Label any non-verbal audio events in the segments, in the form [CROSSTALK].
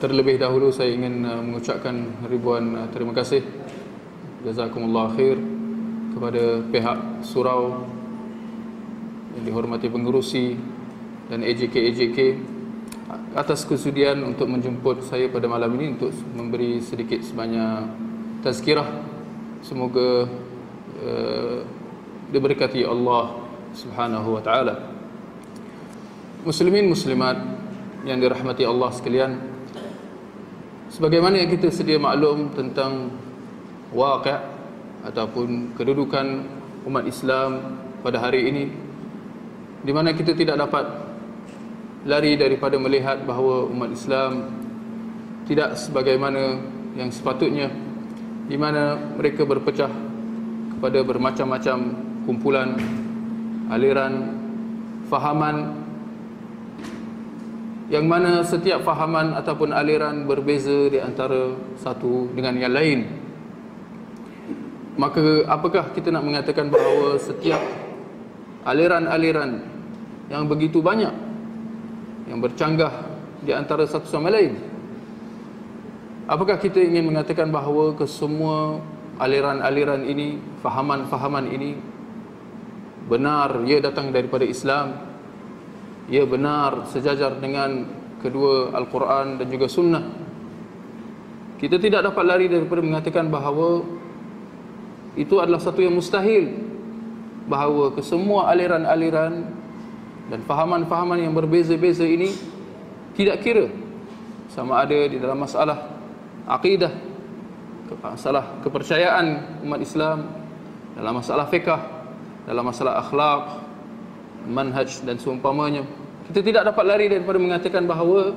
Terlebih dahulu saya ingin mengucapkan ribuan terima kasih. Jazakumullah khair kepada pihak surau yang dihormati pengurusi dan AJK-AJK atas kesudian untuk menjemput saya pada malam ini untuk memberi sedikit sebanyak tazkirah. Semoga uh, diberkati Allah Subhanahu wa taala. Muslimin muslimat yang dirahmati Allah sekalian sebagaimana yang kita sedia maklum tentang waqi' ataupun kedudukan umat Islam pada hari ini di mana kita tidak dapat lari daripada melihat bahawa umat Islam tidak sebagaimana yang sepatutnya di mana mereka berpecah kepada bermacam-macam kumpulan aliran fahaman yang mana setiap fahaman ataupun aliran berbeza di antara satu dengan yang lain. Maka apakah kita nak mengatakan bahawa setiap aliran-aliran yang begitu banyak yang bercanggah di antara satu sama lain apakah kita ingin mengatakan bahawa kesemua aliran-aliran ini fahaman-fahaman ini benar ia datang daripada Islam ia benar sejajar dengan kedua Al-Quran dan juga Sunnah. Kita tidak dapat lari daripada mengatakan bahawa itu adalah satu yang mustahil. Bahawa kesemua aliran-aliran dan fahaman-fahaman yang berbeza-beza ini tidak kira sama ada di dalam masalah akidah masalah kepercayaan umat Islam dalam masalah fiqah dalam masalah akhlak manhaj dan seumpamanya kita tidak dapat lari daripada mengatakan bahawa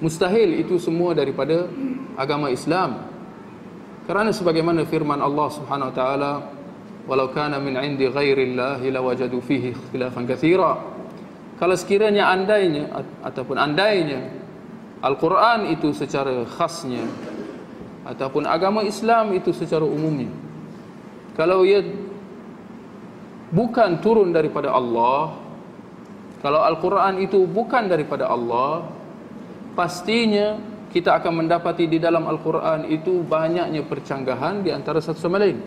mustahil itu semua daripada agama Islam. Kerana sebagaimana firman Allah Subhanahu wa taala walau kana min indi ghairillahi lawajadu fihi ikhtilafan katsira kalau sekiranya andainya ataupun andainya Al-Quran itu secara khasnya ataupun agama Islam itu secara umumnya kalau ia bukan turun daripada Allah kalau Al-Quran itu bukan daripada Allah pastinya kita akan mendapati di dalam Al-Quran itu banyaknya percanggahan di antara satu sama lain.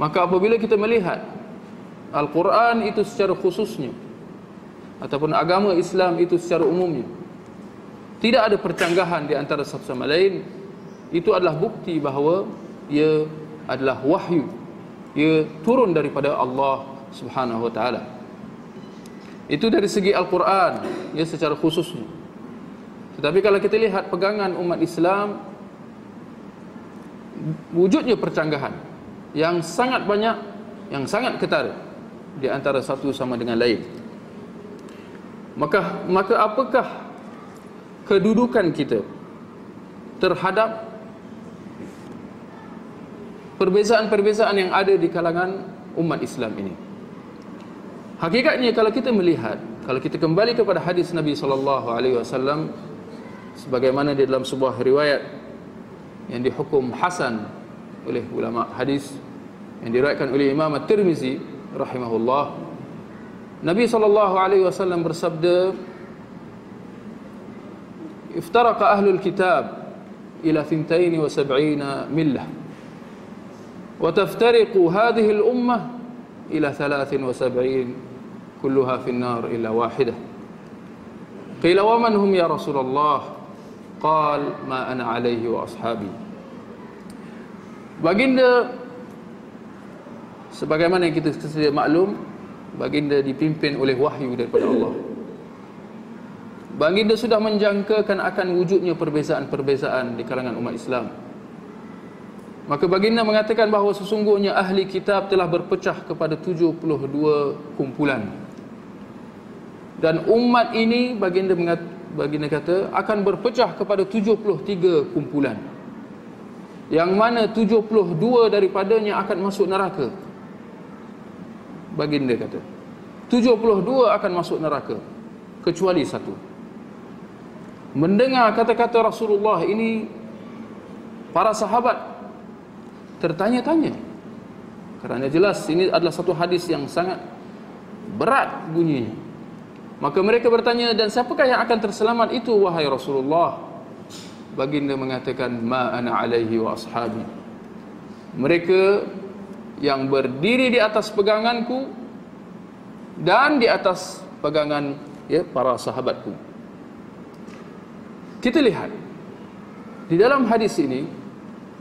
Maka apabila kita melihat Al-Quran itu secara khususnya ataupun agama Islam itu secara umumnya tidak ada percanggahan di antara satu sama lain itu adalah bukti bahawa ia adalah wahyu ia turun daripada Allah Subhanahu wa taala. Itu dari segi Al-Quran ia secara khususnya. Tetapi kalau kita lihat pegangan umat Islam wujudnya percanggahan yang sangat banyak yang sangat ketara di antara satu sama dengan lain. Maka maka apakah kedudukan kita terhadap perbezaan-perbezaan yang ada di kalangan umat Islam ini. Hakikatnya kalau kita melihat, kalau kita kembali kepada hadis Nabi sallallahu alaihi wasallam sebagaimana di dalam sebuah riwayat yang dihukum hasan oleh ulama hadis yang diriwayatkan oleh Imam At-Tirmizi rahimahullah Nabi sallallahu alaihi wasallam bersabda iftaraqa ahlul kitab ila 72 millah وتفترق هذه الأمة إلى ثلاث وسبعين كلها في النار إلا واحدة قيل ومن هم يا رسول الله qal ma ana alaihi wa ashabi baginda sebagaimana yang kita sedia maklum baginda dipimpin oleh wahyu daripada Allah baginda sudah menjangkakan akan wujudnya perbezaan-perbezaan di kalangan umat Islam maka baginda mengatakan bahawa sesungguhnya ahli kitab telah berpecah kepada 72 kumpulan. Dan umat ini baginda mengatakan baginda kata akan berpecah kepada 73 kumpulan. Yang mana 72 daripadanya akan masuk neraka. Baginda kata 72 akan masuk neraka kecuali satu. Mendengar kata-kata Rasulullah ini para sahabat tertanya-tanya kerana jelas ini adalah satu hadis yang sangat berat bunyinya Maka mereka bertanya dan siapakah yang akan terselamat itu wahai Rasulullah? Baginda mengatakan ma ana alaihi wa ashabi. Mereka yang berdiri di atas peganganku dan di atas pegangan ya para sahabatku. Kita lihat di dalam hadis ini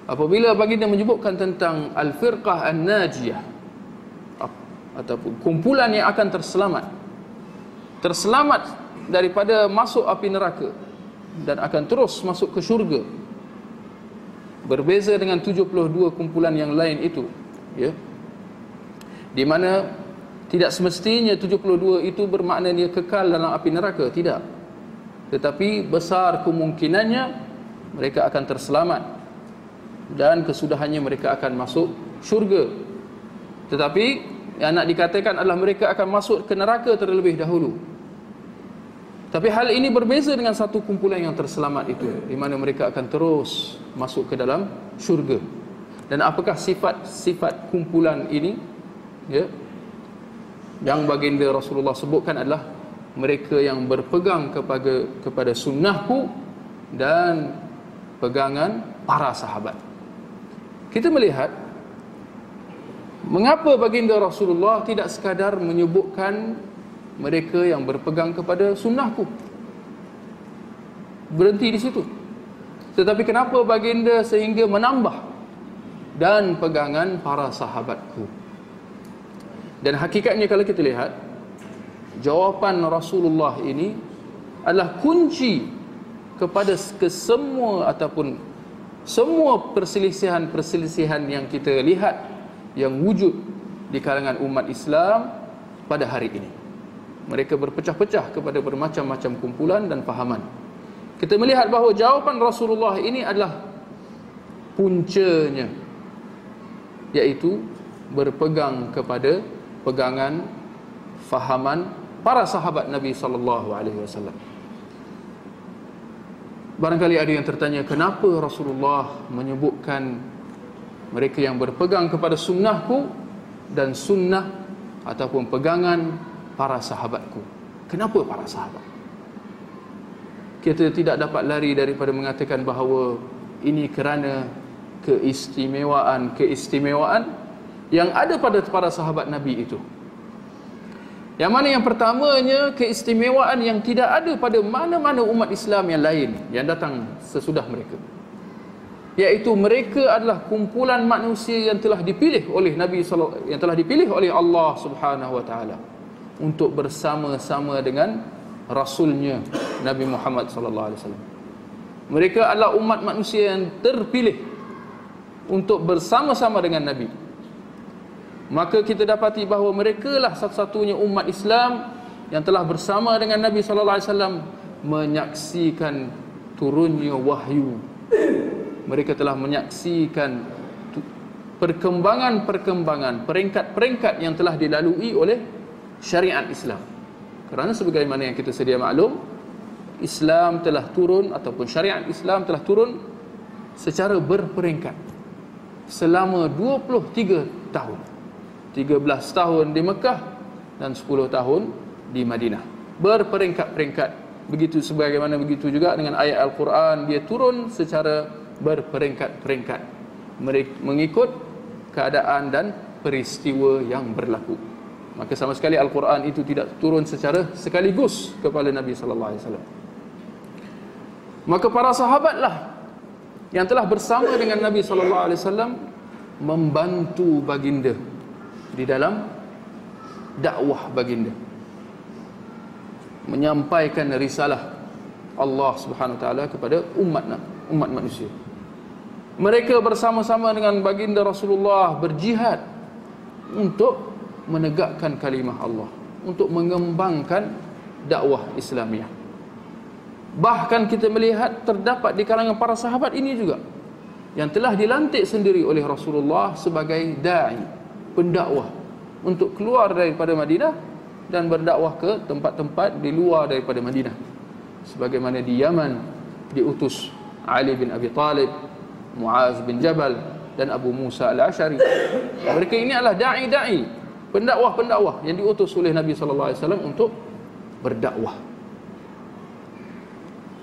apabila baginda menyebutkan tentang al-firqah an-najiyah ataupun kumpulan yang akan terselamat terselamat daripada masuk api neraka dan akan terus masuk ke syurga berbeza dengan 72 kumpulan yang lain itu ya di mana tidak semestinya 72 itu bermakna dia kekal dalam api neraka tidak. Tetapi besar kemungkinannya mereka akan terselamat dan kesudahannya mereka akan masuk syurga tetapi yang nak dikatakan adalah mereka akan masuk ke neraka terlebih dahulu tapi hal ini berbeza dengan satu kumpulan yang terselamat itu di mana mereka akan terus masuk ke dalam syurga. Dan apakah sifat-sifat kumpulan ini? Ya. Yang baginda Rasulullah sebutkan adalah mereka yang berpegang kepada kepada sunnahku dan pegangan para sahabat. Kita melihat mengapa baginda Rasulullah tidak sekadar menyebutkan mereka yang berpegang kepada sunnahku. Berhenti di situ. Tetapi kenapa baginda sehingga menambah dan pegangan para sahabatku? Dan hakikatnya kalau kita lihat jawapan Rasulullah ini adalah kunci kepada kesemua ataupun semua perselisihan-perselisihan yang kita lihat yang wujud di kalangan umat Islam pada hari ini. Mereka berpecah-pecah kepada bermacam-macam kumpulan dan fahaman. Kita melihat bahawa jawapan Rasulullah ini adalah puncanya iaitu berpegang kepada pegangan fahaman para sahabat Nabi sallallahu alaihi wasallam Barangkali ada yang tertanya kenapa Rasulullah menyebutkan mereka yang berpegang kepada sunnahku dan sunnah ataupun pegangan para sahabatku. Kenapa para sahabat? Kita tidak dapat lari daripada mengatakan bahawa ini kerana keistimewaan-keistimewaan yang ada pada para sahabat Nabi itu. Yang mana yang pertamanya keistimewaan yang tidak ada pada mana-mana umat Islam yang lain yang datang sesudah mereka. Iaitu mereka adalah kumpulan manusia yang telah dipilih oleh Nabi yang telah dipilih oleh Allah Subhanahu wa taala untuk bersama-sama dengan rasulnya Nabi Muhammad sallallahu alaihi wasallam. Mereka adalah umat manusia yang terpilih untuk bersama-sama dengan Nabi. Maka kita dapati bahawa mereka lah satu-satunya umat Islam yang telah bersama dengan Nabi sallallahu alaihi wasallam menyaksikan turunnya wahyu. Mereka telah menyaksikan perkembangan-perkembangan peringkat-peringkat yang telah dilalui oleh syariat Islam. Kerana sebagaimana yang kita sedia maklum, Islam telah turun ataupun syariat Islam telah turun secara berperingkat selama 23 tahun. 13 tahun di Mekah dan 10 tahun di Madinah. Berperingkat-peringkat. Begitu sebagaimana begitu juga dengan ayat Al-Quran dia turun secara berperingkat-peringkat mengikut keadaan dan peristiwa yang berlaku maka sama sekali Al-Quran itu tidak turun secara sekaligus kepada Nabi sallallahu alaihi wasallam. Maka para sahabatlah yang telah bersama dengan Nabi sallallahu alaihi wasallam membantu baginda di dalam dakwah baginda. Menyampaikan risalah Allah Subhanahu wa taala kepada umat umat manusia. Mereka bersama-sama dengan baginda Rasulullah berjihad untuk menegakkan kalimah Allah untuk mengembangkan dakwah Islamiah. Bahkan kita melihat terdapat di kalangan para sahabat ini juga yang telah dilantik sendiri oleh Rasulullah sebagai dai, pendakwah untuk keluar daripada Madinah dan berdakwah ke tempat-tempat di luar daripada Madinah. Sebagaimana di Yaman diutus Ali bin Abi Talib, Muaz bin Jabal dan Abu Musa al-Ashari. Mereka ini adalah dai-dai, pendakwah-pendakwah yang diutus oleh Nabi wasallam untuk berdakwah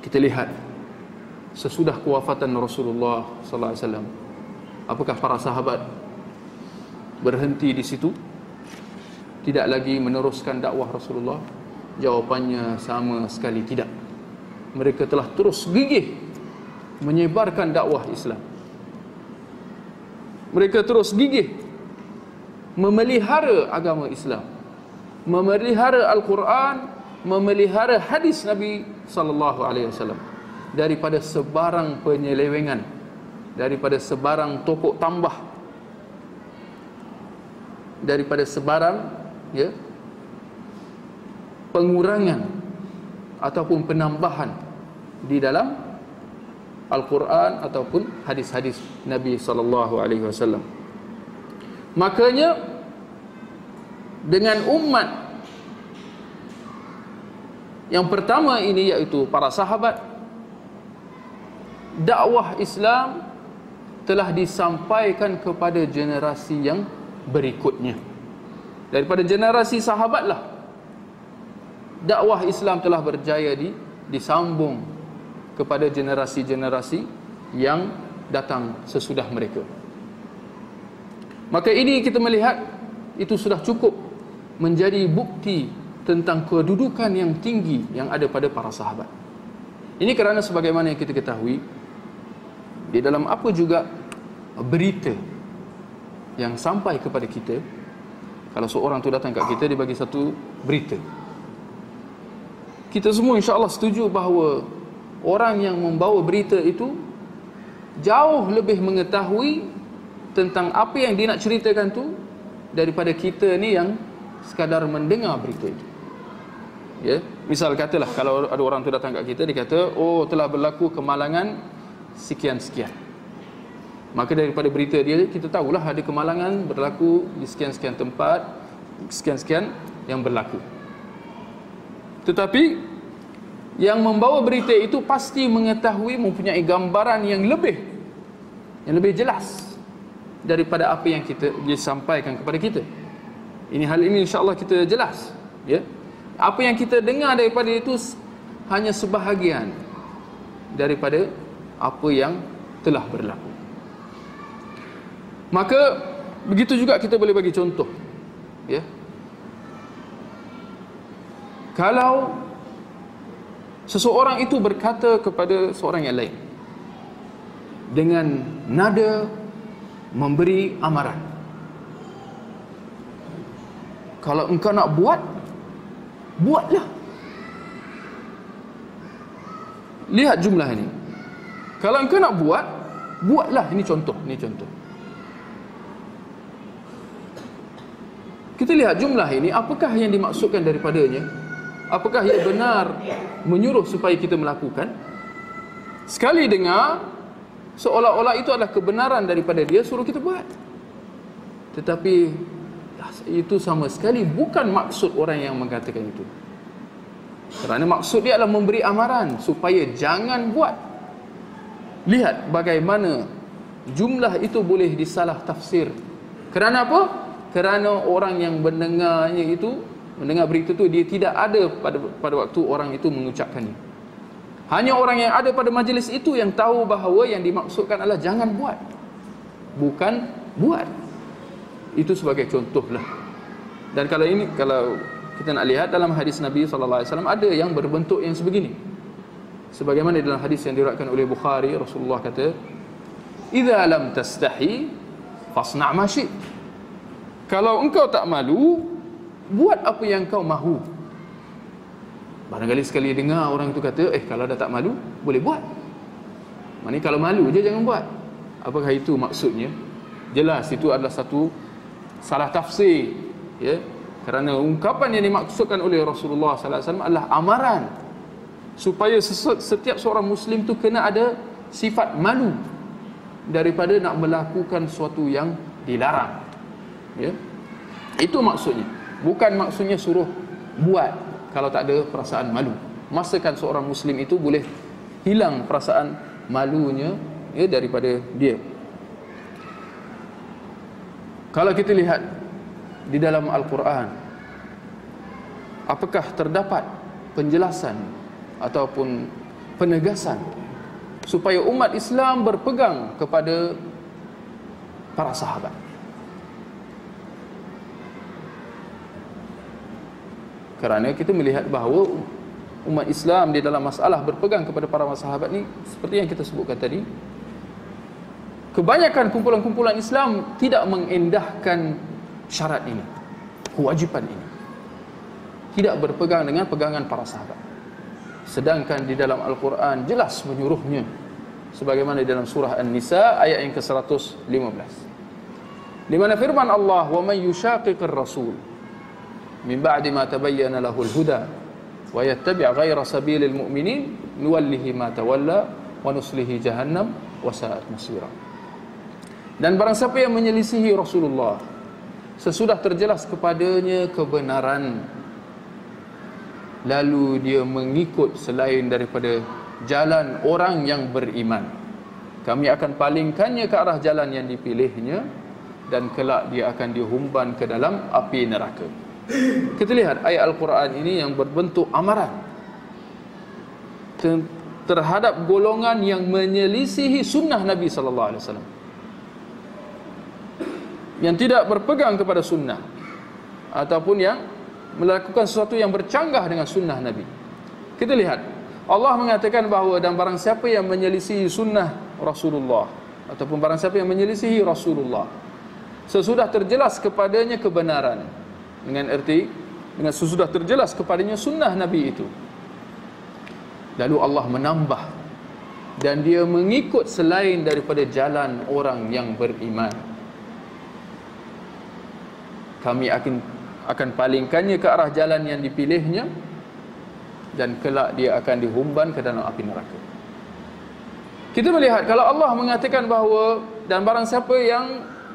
kita lihat sesudah kewafatan Rasulullah wasallam apakah para sahabat berhenti di situ tidak lagi meneruskan dakwah Rasulullah jawapannya sama sekali tidak. Mereka telah terus gigih menyebarkan dakwah Islam. Mereka terus gigih memelihara agama Islam memelihara Al-Quran memelihara hadis Nabi sallallahu alaihi wasallam daripada sebarang penyelewengan daripada sebarang tokok tambah daripada sebarang ya pengurangan ataupun penambahan di dalam Al-Quran ataupun hadis-hadis Nabi sallallahu alaihi wasallam. Makanya dengan umat yang pertama ini iaitu para sahabat dakwah Islam telah disampaikan kepada generasi yang berikutnya. Daripada generasi sahabatlah dakwah Islam telah berjaya di disambung kepada generasi-generasi yang datang sesudah mereka. Maka ini kita melihat itu sudah cukup menjadi bukti tentang kedudukan yang tinggi yang ada pada para sahabat. Ini kerana sebagaimana yang kita ketahui di dalam apa juga berita yang sampai kepada kita kalau seorang tu datang kat kita dia bagi satu berita. Kita semua insya-Allah setuju bahawa orang yang membawa berita itu jauh lebih mengetahui tentang apa yang dia nak ceritakan tu daripada kita ni yang sekadar mendengar berita itu ya misal katalah kalau ada orang tu datang kat kita dia kata oh telah berlaku kemalangan sekian sekian maka daripada berita dia kita tahulah ada kemalangan berlaku di sekian sekian tempat sekian sekian yang berlaku. Tetapi yang membawa berita itu pasti mengetahui mempunyai gambaran yang lebih yang lebih jelas daripada apa yang kita dia sampaikan kepada kita. Ini hal ini insya-Allah kita jelas ya. Apa yang kita dengar daripada itu hanya sebahagian daripada apa yang telah berlaku maka begitu juga kita boleh bagi contoh ya kalau seseorang itu berkata kepada seorang yang lain dengan nada memberi amaran kalau engkau nak buat Buatlah. Lihat jumlah ini. Kalau engkau nak buat, buatlah. Ini contoh, ini contoh. Kita lihat jumlah ini, apakah yang dimaksudkan daripadanya? Apakah ia benar menyuruh supaya kita melakukan? Sekali dengar, seolah-olah itu adalah kebenaran daripada dia, suruh kita buat. Tetapi itu sama sekali bukan maksud orang yang mengatakan itu kerana maksud dia adalah memberi amaran supaya jangan buat lihat bagaimana jumlah itu boleh disalah tafsir kerana apa? Kerana orang yang mendengarnya itu mendengar berita itu dia tidak ada pada pada waktu orang itu mengucapkannya hanya orang yang ada pada majlis itu yang tahu bahawa yang dimaksudkan adalah jangan buat bukan buat itu sebagai contohlah. Dan kalau ini kalau kita nak lihat dalam hadis Nabi sallallahu alaihi wasallam ada yang berbentuk yang sebegini. sebagaimana dalam hadis yang diriwayatkan oleh Bukhari Rasulullah kata idza lam tastahi fasna' ma kalau engkau tak malu buat apa yang kau mahu. Barangkali sekali dengar orang itu kata eh kalau dah tak malu boleh buat. Maksudnya kalau malu je jangan buat. Apakah itu maksudnya? Jelas itu adalah satu salah tafsir ya. Kerana ungkapan yang dimaksudkan oleh Rasulullah wasallam adalah amaran. Supaya setiap seorang muslim tu kena ada sifat malu daripada nak melakukan sesuatu yang dilarang ya? Itu maksudnya. Bukan maksudnya suruh buat kalau tak ada perasaan malu. Masakan seorang muslim itu boleh hilang perasaan malunya ya daripada dia. Kalau kita lihat di dalam al-Quran apakah terdapat penjelasan ataupun penegasan supaya umat Islam berpegang kepada para sahabat kerana kita melihat bahawa umat Islam di dalam masalah berpegang kepada para sahabat ni seperti yang kita sebutkan tadi kebanyakan kumpulan-kumpulan Islam tidak mengendahkan syarat ini kewajipan ini. Tidak berpegang dengan pegangan para sahabat. Sedangkan di dalam Al-Quran jelas menyuruhnya sebagaimana di dalam surah An-Nisa ayat yang ke-115 di mana firman Allah wa may yushaqiqir rasul min ba'di ma tabayyana lahul huda wa yattabi' ghayra sabilil mu'minin nuwallihi ma tawalla wa nuslihi jahannam wa sa'at masira. Dan barang siapa yang menyelisihi Rasulullah sesudah terjelas kepadanya kebenaran lalu dia mengikut selain daripada jalan orang yang beriman. Kami akan palingkannya ke arah jalan yang dipilihnya dan kelak dia akan dihumban ke dalam api neraka kita lihat ayat Al-Quran ini yang berbentuk amaran terhadap golongan yang menyelisihi sunnah Nabi sallallahu alaihi wasallam. Yang tidak berpegang kepada sunnah ataupun yang melakukan sesuatu yang bercanggah dengan sunnah Nabi. Kita lihat Allah mengatakan bahawa dan barang siapa yang menyelisihi sunnah Rasulullah ataupun barang siapa yang menyelisihi Rasulullah sesudah terjelas kepadanya kebenaran dengan erti dengan sesudah terjelas kepadanya sunnah Nabi itu. Lalu Allah menambah dan dia mengikut selain daripada jalan orang yang beriman. Kami akan akan palingkannya ke arah jalan yang dipilihnya dan kelak dia akan dihumban ke dalam api neraka. Kita melihat kalau Allah mengatakan bahawa dan barang siapa yang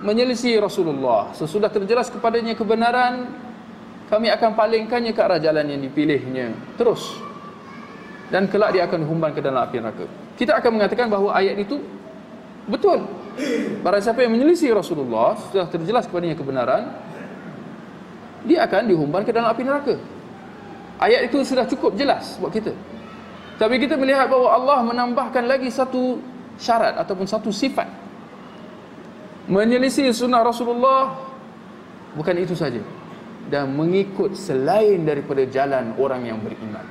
menyelisih Rasulullah sesudah terjelas kepadanya kebenaran kami akan palingkannya ke arah jalan yang dipilihnya. Terus. Dan kelak dia akan humban ke dalam api neraka. Kita akan mengatakan bahawa ayat itu betul. Barang siapa yang menyelisih Rasulullah sesudah terjelas kepadanya kebenaran dia akan dihumban ke dalam api neraka. Ayat itu sudah cukup jelas buat kita. Tapi kita melihat bahawa Allah menambahkan lagi satu syarat ataupun satu sifat. Menyelisih sunnah Rasulullah bukan itu saja dan mengikut selain daripada jalan orang yang beriman.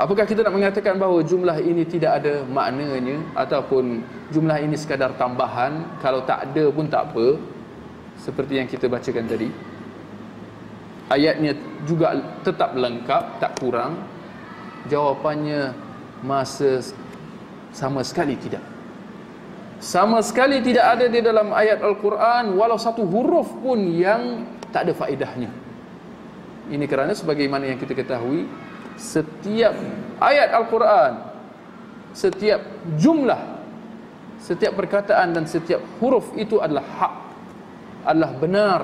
Apakah kita nak mengatakan bahawa jumlah ini tidak ada maknanya ataupun jumlah ini sekadar tambahan? Kalau tak ada pun tak apa seperti yang kita bacakan tadi. Ayatnya juga tetap lengkap tak kurang. Jawapannya masa sama sekali tidak. Sama sekali tidak ada di dalam ayat Al-Quran walau satu huruf pun yang tak ada faedahnya. Ini kerana sebagaimana yang kita ketahui setiap ayat Al-Quran setiap jumlah setiap perkataan dan setiap huruf itu adalah hak adalah benar.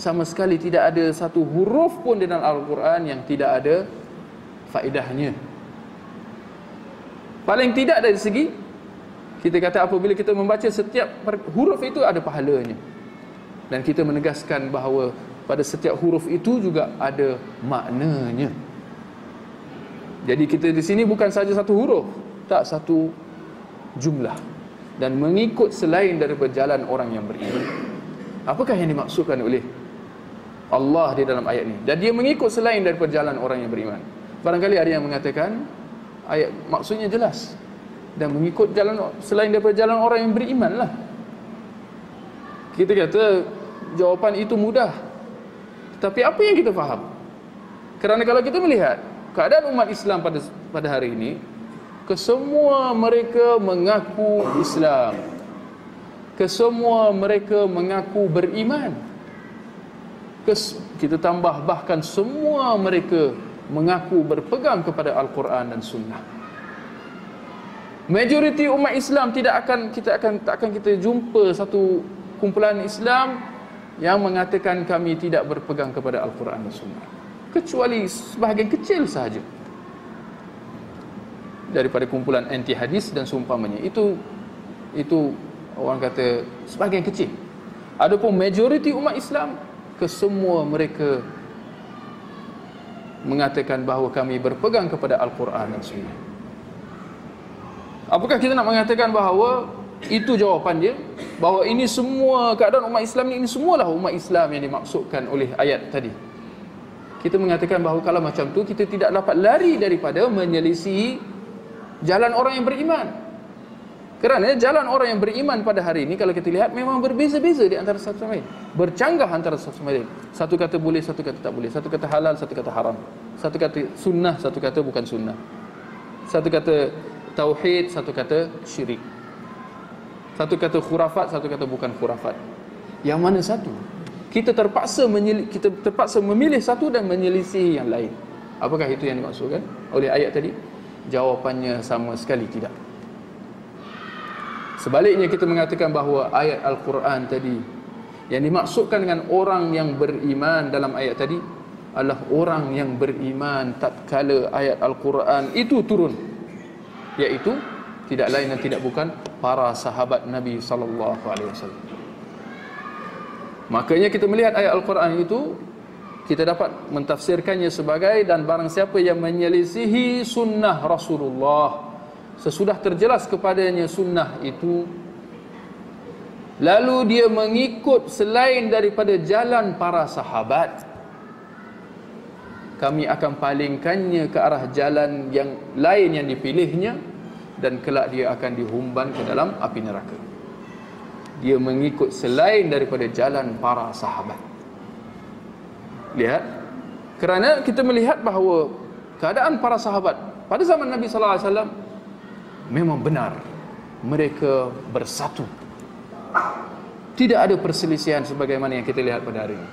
Sama sekali tidak ada satu huruf pun di dalam Al-Quran yang tidak ada faedahnya. Paling tidak dari segi kita kata apabila kita membaca setiap huruf itu ada pahalanya. Dan kita menegaskan bahawa pada setiap huruf itu juga ada maknanya. Jadi kita di sini bukan saja satu huruf, tak satu jumlah dan mengikut selain daripada jalan orang yang beriman. Apakah yang dimaksudkan oleh Allah di dalam ayat ini? Dan dia mengikut selain daripada jalan orang yang beriman. Barangkali ada yang mengatakan ayat maksudnya jelas dan mengikut jalan selain daripada jalan orang yang beriman lah kita kata jawapan itu mudah. Tapi apa yang kita faham? Kerana kalau kita melihat keadaan umat Islam pada pada hari ini kesemua mereka mengaku Islam. Kesemua mereka mengaku beriman. Kes, kita tambah bahkan semua mereka mengaku berpegang kepada Al-Quran dan Sunnah. Majoriti umat Islam tidak akan kita akan tak akan kita jumpa satu kumpulan Islam yang mengatakan kami tidak berpegang kepada Al-Quran dan Sunnah. Kecuali sebahagian kecil sahaja daripada kumpulan anti hadis dan seumpamanya. Itu itu orang kata sebahagian kecil. Adapun majoriti umat Islam kesemua mereka mengatakan bahawa kami berpegang kepada Al-Quran dan Sunnah. Apakah kita nak mengatakan bahawa itu jawapan dia? Bahawa ini semua keadaan umat Islam ini, ini semualah umat Islam yang dimaksudkan oleh ayat tadi. Kita mengatakan bahawa kalau macam tu kita tidak dapat lari daripada menyelisihi jalan orang yang beriman. Kerana jalan orang yang beriman pada hari ini kalau kita lihat memang berbeza-beza di antara satu sama lain. Bercanggah antara satu sama lain. Satu kata boleh, satu kata tak boleh. Satu kata halal, satu kata haram. Satu kata sunnah, satu kata bukan sunnah. Satu kata tauhid, satu kata syirik. Satu kata khurafat, satu kata bukan khurafat. Yang mana satu? Kita terpaksa menyeli, kita terpaksa memilih satu dan menyelisih yang lain. Apakah itu yang dimaksudkan oleh ayat tadi? Jawapannya sama sekali tidak. Sebaliknya kita mengatakan bahawa ayat Al-Quran tadi yang dimaksudkan dengan orang yang beriman dalam ayat tadi adalah orang yang beriman tatkala ayat Al-Quran itu turun iaitu tidak lain dan tidak bukan para sahabat Nabi sallallahu alaihi wasallam. Makanya kita melihat ayat Al-Quran itu kita dapat mentafsirkannya sebagai dan barang siapa yang menyelisihi sunnah Rasulullah sesudah terjelas kepadanya sunnah itu lalu dia mengikut selain daripada jalan para sahabat kami akan palingkannya ke arah jalan yang lain yang dipilihnya dan kelak dia akan dihumban ke dalam api neraka. Dia mengikut selain daripada jalan para sahabat. Lihat kerana kita melihat bahawa keadaan para sahabat pada zaman Nabi sallallahu alaihi wasallam memang benar mereka bersatu. Tidak ada perselisihan sebagaimana yang kita lihat pada hari ini.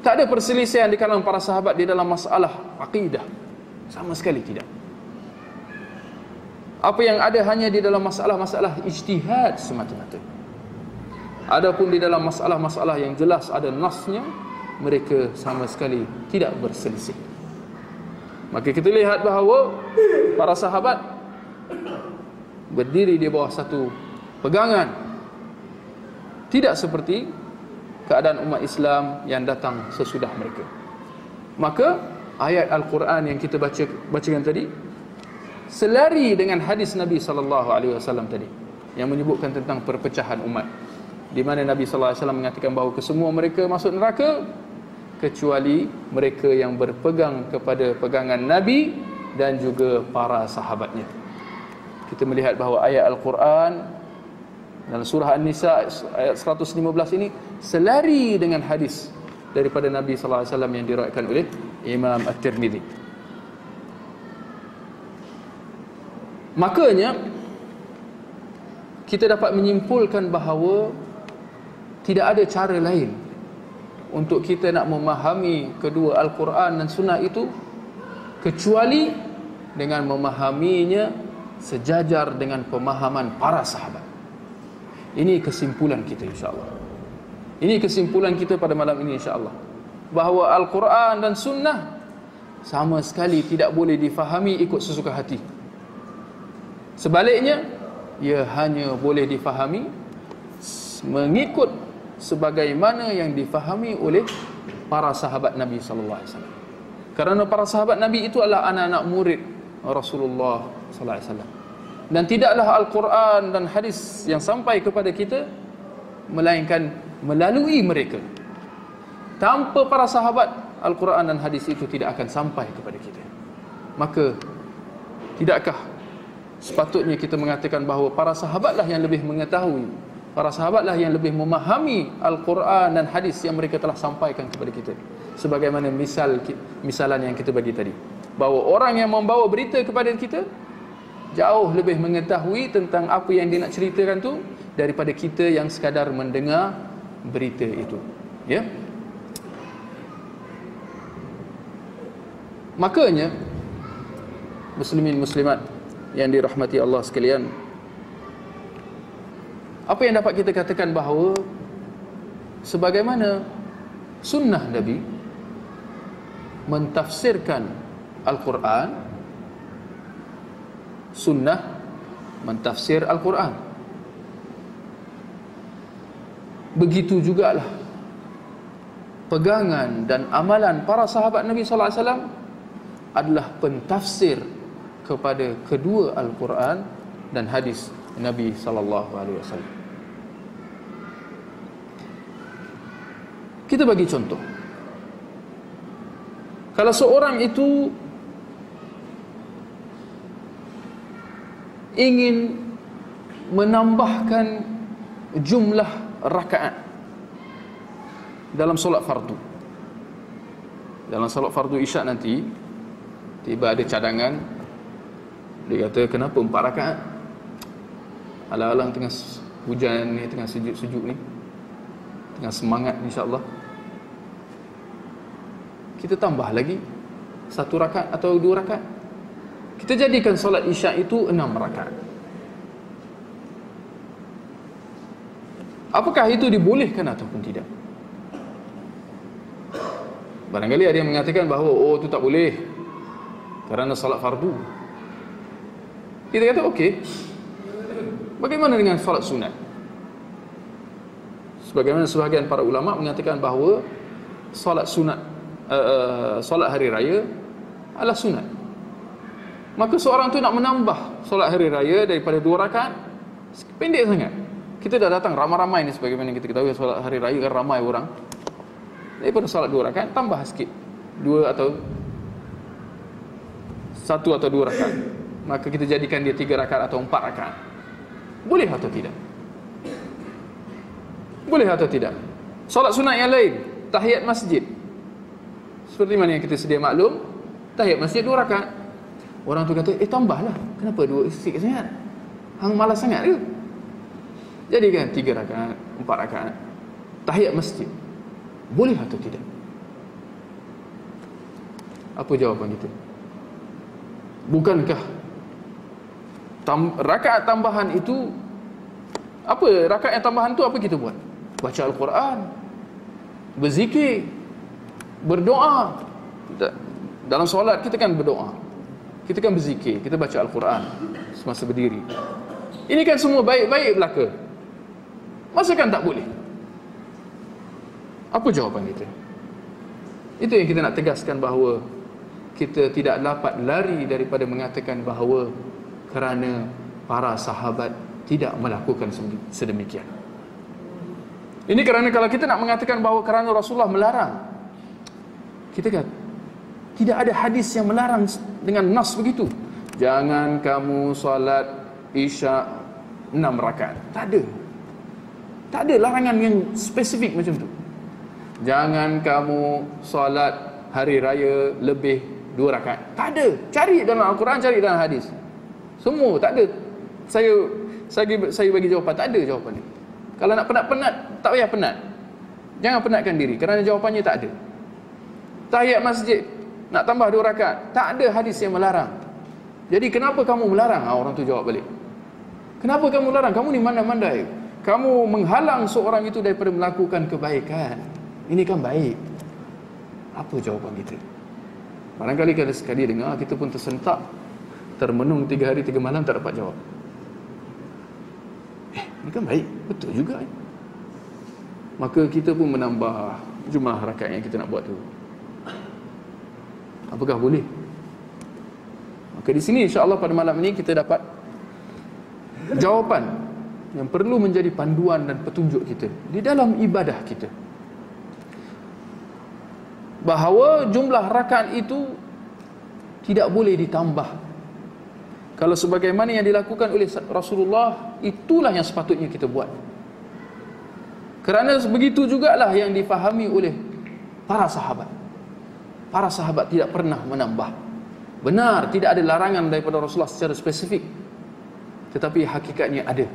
Tak ada perselisihan di kalangan para sahabat di dalam masalah akidah. Sama sekali tidak apa yang ada hanya di dalam masalah-masalah ijtihad semata-mata. Adapun di dalam masalah-masalah yang jelas ada nasnya mereka sama sekali tidak berselisih. Maka kita lihat bahawa para sahabat berdiri di bawah satu pegangan. Tidak seperti keadaan umat Islam yang datang sesudah mereka. Maka ayat Al-Quran yang kita baca bacakan tadi selari dengan hadis Nabi sallallahu alaihi wasallam tadi yang menyebutkan tentang perpecahan umat di mana Nabi sallallahu alaihi wasallam mengatakan bahawa kesemua mereka masuk neraka kecuali mereka yang berpegang kepada pegangan Nabi dan juga para sahabatnya kita melihat bahawa ayat Al-Quran dalam surah An-Nisa ayat 115 ini selari dengan hadis daripada Nabi sallallahu alaihi wasallam yang diriwayatkan oleh Imam At-Tirmizi. Makanya kita dapat menyimpulkan bahawa tidak ada cara lain untuk kita nak memahami kedua Al-Quran dan Sunnah itu kecuali dengan memahaminya sejajar dengan pemahaman para sahabat. Ini kesimpulan kita insya-Allah. Ini kesimpulan kita pada malam ini insya-Allah. Bahawa Al-Quran dan Sunnah sama sekali tidak boleh difahami ikut sesuka hati. Sebaliknya, ia hanya boleh difahami mengikut sebagaimana yang difahami oleh para sahabat Nabi sallallahu alaihi wasallam. Kerana para sahabat Nabi itu adalah anak-anak murid Rasulullah sallallahu alaihi wasallam. Dan tidaklah Al-Quran dan hadis yang sampai kepada kita melainkan melalui mereka. Tanpa para sahabat, Al-Quran dan hadis itu tidak akan sampai kepada kita. Maka tidakkah sepatutnya kita mengatakan bahawa para sahabatlah yang lebih mengetahui para sahabatlah yang lebih memahami Al-Quran dan hadis yang mereka telah sampaikan kepada kita. Sebagaimana misal misalan yang kita bagi tadi. Bahawa orang yang membawa berita kepada kita jauh lebih mengetahui tentang apa yang dia nak ceritakan tu daripada kita yang sekadar mendengar berita itu. Ya? Makanya muslimin muslimat yang dirahmati Allah sekalian. Apa yang dapat kita katakan bahawa sebagaimana sunnah Nabi mentafsirkan Al-Quran sunnah mentafsir Al-Quran. Begitu jugalah pegangan dan amalan para sahabat Nabi sallallahu alaihi wasallam adalah pentafsir kepada kedua Al-Quran dan hadis Nabi sallallahu alaihi wasallam. Kita bagi contoh. Kalau seorang itu ingin menambahkan jumlah rakaat dalam solat fardu. Dalam solat fardu isyak nanti tiba ada cadangan dia kata kenapa empat rakaat alang-alang tengah hujan ni tengah sejuk-sejuk ni tengah semangat insyaAllah kita tambah lagi satu rakaat atau dua rakaat kita jadikan solat isyak itu enam rakaat. Apakah itu dibolehkan ataupun tidak? Barangkali ada yang mengatakan bahawa oh itu tak boleh kerana solat fardu. Kita kata okey. Bagaimana dengan solat sunat? Sebagaimana sebahagian para ulama mengatakan bahawa solat sunat uh, solat hari raya adalah sunat. Maka seorang tu nak menambah solat hari raya daripada dua rakaat pendek sangat. Kita dah datang ramai-ramai ni sebagaimana kita ketahui solat hari raya kan ramai orang. Daripada solat dua rakaat tambah sikit. Dua atau satu atau dua rakaat maka kita jadikan dia tiga rakaat atau empat rakaat boleh atau tidak boleh atau tidak solat sunat yang lain tahiyat masjid seperti mana yang kita sedia maklum tahiyat masjid dua rakaat Orang tu kata, eh tambahlah. Kenapa dua sikit sangat? Hang malas sangat ke? Jadi kan tiga rakaat, empat rakaat. Tahiyat masjid. Boleh atau tidak? Apa jawapan kita? Bukankah tam, rakaat tambahan itu apa rakaat yang tambahan tu apa kita buat? Baca Al-Quran, berzikir, berdoa. Dalam solat kita kan berdoa. Kita kan berzikir, kita baca Al-Quran semasa berdiri. Ini kan semua baik-baik belaka. Masa kan tak boleh? Apa jawapan kita? Itu yang kita nak tegaskan bahawa kita tidak dapat lari daripada mengatakan bahawa kerana para sahabat tidak melakukan sedemikian. Ini kerana kalau kita nak mengatakan bahawa kerana Rasulullah melarang, kita kata tidak ada hadis yang melarang dengan nas begitu. Jangan kamu solat isyak enam rakaat. Tak ada. Tak ada larangan yang spesifik macam tu. Jangan kamu solat hari raya lebih dua rakaat. Tak ada. Cari dalam Al-Quran, cari dalam hadis. Semua tak ada. Saya saya saya bagi jawapan tak ada jawapan ni. Kalau nak penat-penat, tak payah penat. Jangan penatkan diri kerana jawapannya tak ada. Tahiyat masjid nak tambah dua rakaat. Tak ada hadis yang melarang. Jadi kenapa kamu melarang? Ha, orang tu jawab balik. Kenapa kamu melarang? Kamu ni mandai-mandai. Kamu menghalang seorang itu daripada melakukan kebaikan. Ini kan baik. Apa jawapan kita? Barangkali kalau sekali dengar, kita pun tersentak. Termenung tiga hari, tiga malam, tak dapat jawab. Eh, ini kan baik. Betul juga. Eh? Maka kita pun menambah jumlah rakaat yang kita nak buat tu. Apakah boleh? Maka di sini insya-Allah pada malam ini kita dapat jawapan yang perlu menjadi panduan dan petunjuk kita di dalam ibadah kita. Bahawa jumlah rakaat itu tidak boleh ditambah Kalau sebagaimana yang dilakukan oleh Rasulullah, itulah yang sepatutnya kita buat. Kerana begitu jugalah yang difahami oleh para sahabat. Para sahabat tidak pernah menambah. Benar, tidak ada larangan daripada Rasulullah secara spesifik. Tetapi hakikatnya ada.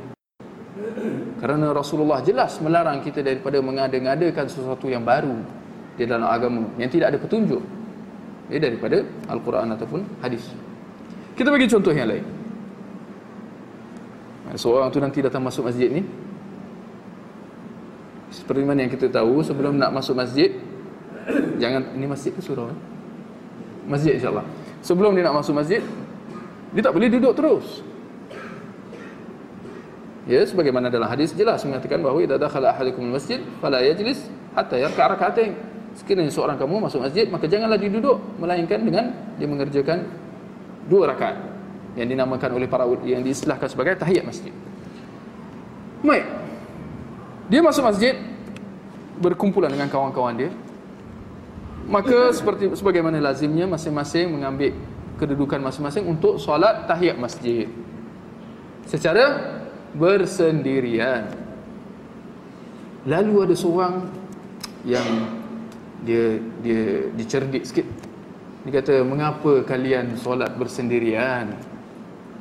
Kerana Rasulullah jelas melarang kita daripada mengada-ngadakan sesuatu yang baru di dalam agama yang tidak ada petunjuk ya, daripada Al-Quran ataupun hadis. Kita bagi contoh yang lain. Seorang tu nanti datang masuk masjid ni. Seperti mana yang kita tahu sebelum nak masuk masjid jangan ini masjid ke surau eh? Masjid insya-Allah. Sebelum dia nak masuk masjid dia tak boleh duduk terus. Ya, sebagaimana dalam hadis jelas mengatakan bahawa idza dakhala ahadukum masjid fala yajlis hatta yarka' rak'atain. Sekiranya seorang kamu masuk masjid maka janganlah dia duduk melainkan dengan dia mengerjakan dua rakaat yang dinamakan oleh para yang diistilahkan sebagai tahiyat masjid. Baik. Dia masuk masjid berkumpulan dengan kawan-kawan dia. Maka seperti sebagaimana lazimnya masing-masing mengambil kedudukan masing-masing untuk solat tahiyat masjid. Secara bersendirian. Lalu ada seorang yang dia dia dicerdik sikit dia kata, mengapa kalian solat bersendirian?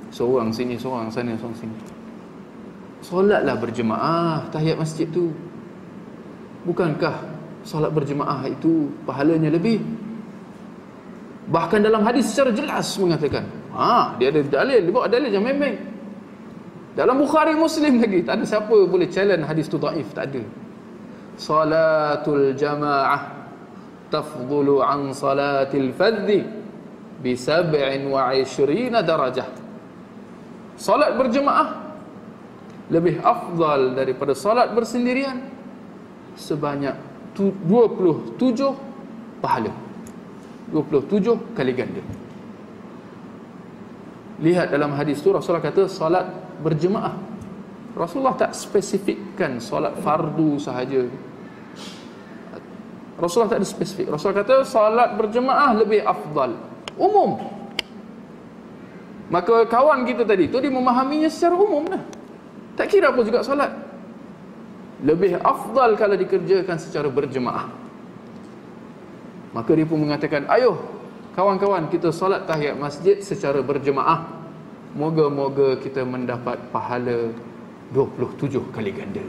Seorang sini, seorang sana, seorang sini. Solatlah berjemaah tahiyat masjid tu. Bukankah solat berjemaah itu pahalanya lebih? Bahkan dalam hadis secara jelas mengatakan, ha, dia ada dalil, dia bawa dalil yang memang. Dalam Bukhari Muslim lagi, tak ada siapa boleh challenge hadis tu daif, tak ada. Salatul jamaah salatil fadhi bi sab'in wa ishrina darajah. Salat berjemaah lebih afdal daripada salat bersendirian sebanyak 27 pahala. 27 kali ganda. Lihat dalam hadis tu Rasulullah kata salat berjemaah. Rasulullah tak spesifikkan solat fardu sahaja Rasulullah tak ada spesifik. Rasulullah kata salat berjemaah lebih afdal. Umum. Maka kawan kita tadi tu dia memahaminya secara umum lah. Tak kira apa juga salat. Lebih afdal kalau dikerjakan secara berjemaah. Maka dia pun mengatakan, ayo kawan-kawan kita salat tahiyat masjid secara berjemaah. Moga-moga kita mendapat pahala 27 kali ganda.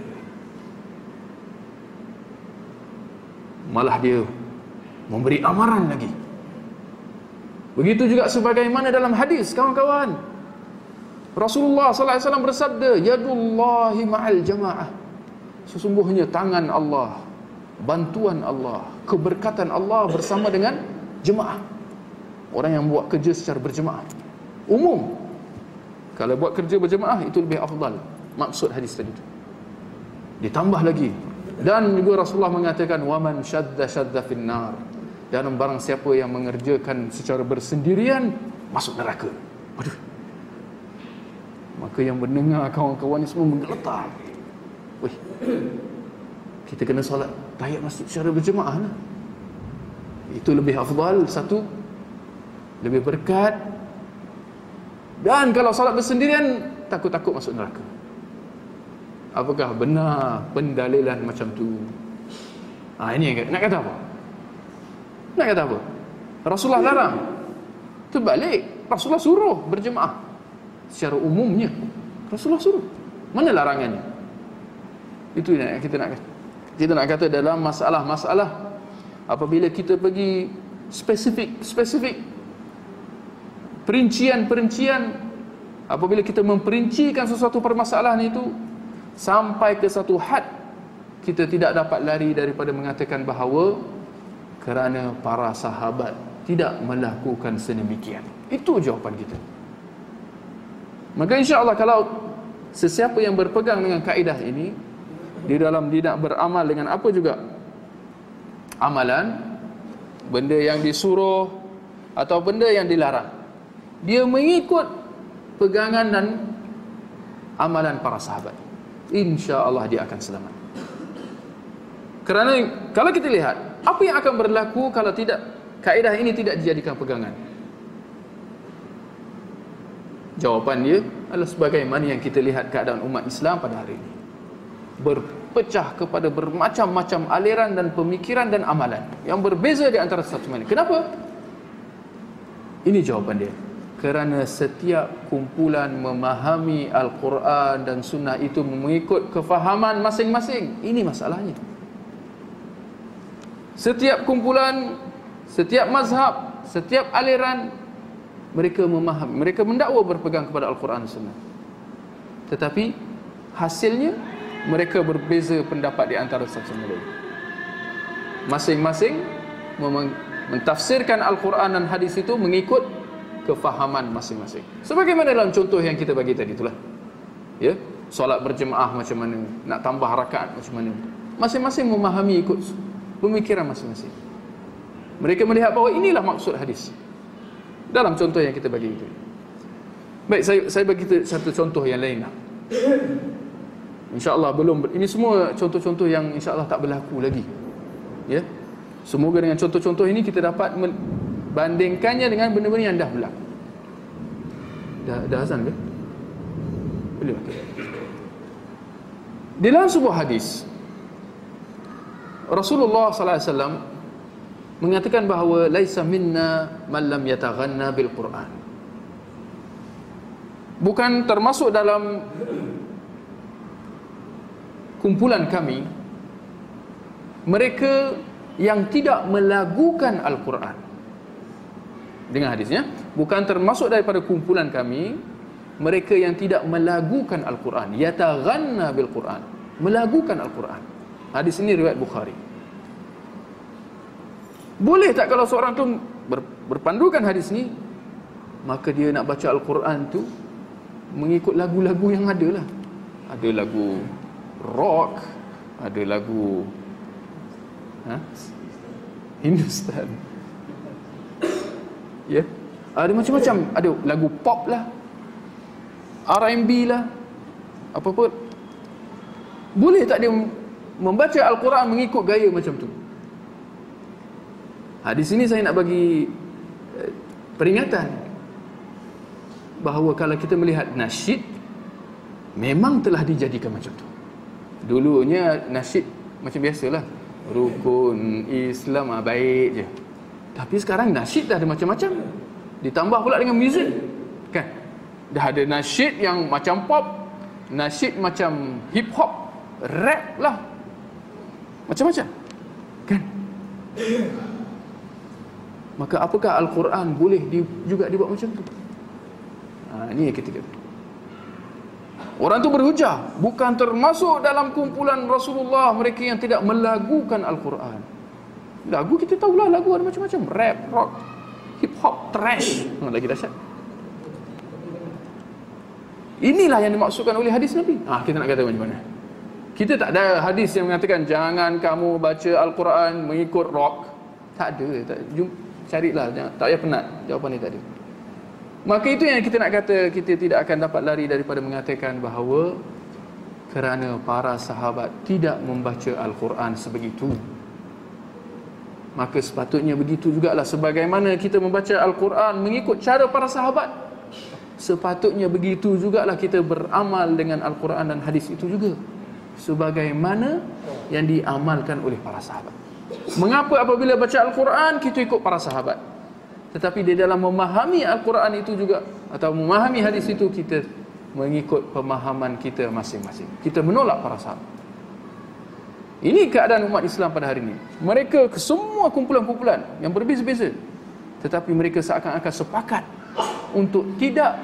Malah dia memberi amaran lagi. Begitu juga sebagaimana dalam hadis kawan-kawan. Rasulullah sallallahu alaihi wasallam bersabda yadullahi ma'al jamaah. Sesungguhnya tangan Allah bantuan Allah keberkatan Allah bersama dengan jemaah. Orang yang buat kerja secara berjemaah. Umum. Kalau buat kerja berjemaah itu lebih afdal. Maksud hadis tadi ditambah lagi dan juga Rasulullah mengatakan waman syadda syadda finnar. Dan barang siapa yang mengerjakan secara bersendirian masuk neraka. Waduh. Maka yang mendengar kawan-kawan ni semua menggeletar. Wih. Kita kena solat tahiyat masjid secara berjemaah lah. Itu lebih afdal satu lebih berkat dan kalau solat bersendirian takut-takut masuk neraka. Apakah benar pendalilan macam tu? Ha, ini yang nak kata apa? Nak kata apa? Rasulullah larang. Terbalik. Rasulullah suruh berjemaah. Secara umumnya. Rasulullah suruh. Mana larangannya? Itu yang kita nak kata. Kita nak kata dalam masalah-masalah apabila kita pergi spesifik, spesifik perincian-perincian apabila kita memperincikan sesuatu permasalahan itu sampai ke satu had kita tidak dapat lari daripada mengatakan bahawa kerana para sahabat tidak melakukan sedemikian itu jawapan kita. Maka insya-Allah kalau sesiapa yang berpegang dengan kaedah ini di dalam dia nak beramal dengan apa juga amalan benda yang disuruh atau benda yang dilarang dia mengikut pegangan dan amalan para sahabat insya Allah dia akan selamat. Kerana kalau kita lihat, apa yang akan berlaku kalau tidak kaedah ini tidak dijadikan pegangan? Jawapan dia adalah sebagaimana yang kita lihat keadaan umat Islam pada hari ini. Berpecah kepada bermacam-macam aliran dan pemikiran dan amalan yang berbeza di antara satu lain. Kenapa? Ini jawapan dia. Kerana setiap kumpulan memahami Al-Quran dan Sunnah itu mengikut kefahaman masing-masing. Ini masalahnya. Setiap kumpulan, setiap mazhab, setiap aliran mereka memahami, mereka mendakwa berpegang kepada Al-Quran dan Sunnah. Tetapi hasilnya mereka berbeza pendapat di antara satu sama lain. Masing-masing mentafsirkan Al-Quran dan hadis itu mengikut kefahaman masing-masing. Sebagaimana dalam contoh yang kita bagi tadi itulah. Ya, solat berjemaah macam mana, nak tambah rakaat macam mana. Masing-masing memahami ikut pemikiran masing-masing. Mereka melihat bahawa inilah maksud hadis dalam contoh yang kita bagi itu. Baik, saya saya bagi satu contoh yang lain lah. InsyaAllah belum Ini semua contoh-contoh yang insyaAllah tak berlaku lagi Ya Semoga dengan contoh-contoh ini kita dapat Bandingkannya dengan benda-benda yang dah berlaku Dah, dah azan ke? Boleh okay. Di dalam sebuah hadis Rasulullah SAW mengatakan bahawa laisa minna man lam yataghanna bil Quran. Bukan termasuk dalam kumpulan kami mereka yang tidak melagukan Al-Quran. Dengan hadisnya, bukan termasuk daripada kumpulan kami mereka yang tidak melagukan Al-Quran, yataghanna bil Quran, melagukan Al-Quran. Hadis ini riwayat Bukhari. Boleh tak kalau seorang tu ber, berpandukan hadis ni maka dia nak baca al-Quran tu mengikut lagu-lagu yang ada lah. Ada lagu rock, ada lagu ha? Hindustan. Ya. Ada macam-macam, ada lagu pop lah. R&B lah. Apa pun. Boleh tak dia membaca al-Quran mengikut gaya macam tu? Ha, di sini saya nak bagi eh, peringatan bahawa kalau kita melihat nasyid memang telah dijadikan macam tu. Dulunya nasyid macam biasalah. Rukun Islam ah, baik je. Tapi sekarang nasyid dah ada macam-macam. Ditambah pula dengan muzik. Kan? Dah ada nasyid yang macam pop, nasyid macam hip hop, rap lah. Macam-macam. Kan? maka apakah Al-Quran boleh di, juga dibuat macam tu ha, ini yang ketiga orang tu berhujah bukan termasuk dalam kumpulan Rasulullah mereka yang tidak melagukan Al-Quran lagu kita tahulah lagu ada macam-macam. Rap, rock, hip hop, trash hmm, lagi dahsyat. Inilah yang dimaksudkan oleh hadis Nabi. Ah kita nak kata macam mana? Kita tak ada hadis yang mengatakan jangan kamu baca Al-Quran mengikut rock. Tak ada tak, carilah tak payah penat. Jawapan ni tadi maka itu yang kita nak kata kita tidak akan dapat lari daripada mengatakan bahawa kerana para sahabat tidak membaca Al-Quran sebegitu maka sepatutnya begitu jugalah sebagaimana kita membaca Al-Quran mengikut cara para sahabat sepatutnya begitu jugalah kita beramal dengan Al-Quran dan hadis itu juga sebagaimana yang diamalkan oleh para sahabat Mengapa apabila baca Al-Quran kita ikut para sahabat? Tetapi di dalam memahami Al-Quran itu juga atau memahami hadis itu kita mengikut pemahaman kita masing-masing. Kita menolak para sahabat. Ini keadaan umat Islam pada hari ini. Mereka semua kumpulan-kumpulan yang berbeza-beza. Tetapi mereka seakan-akan sepakat untuk tidak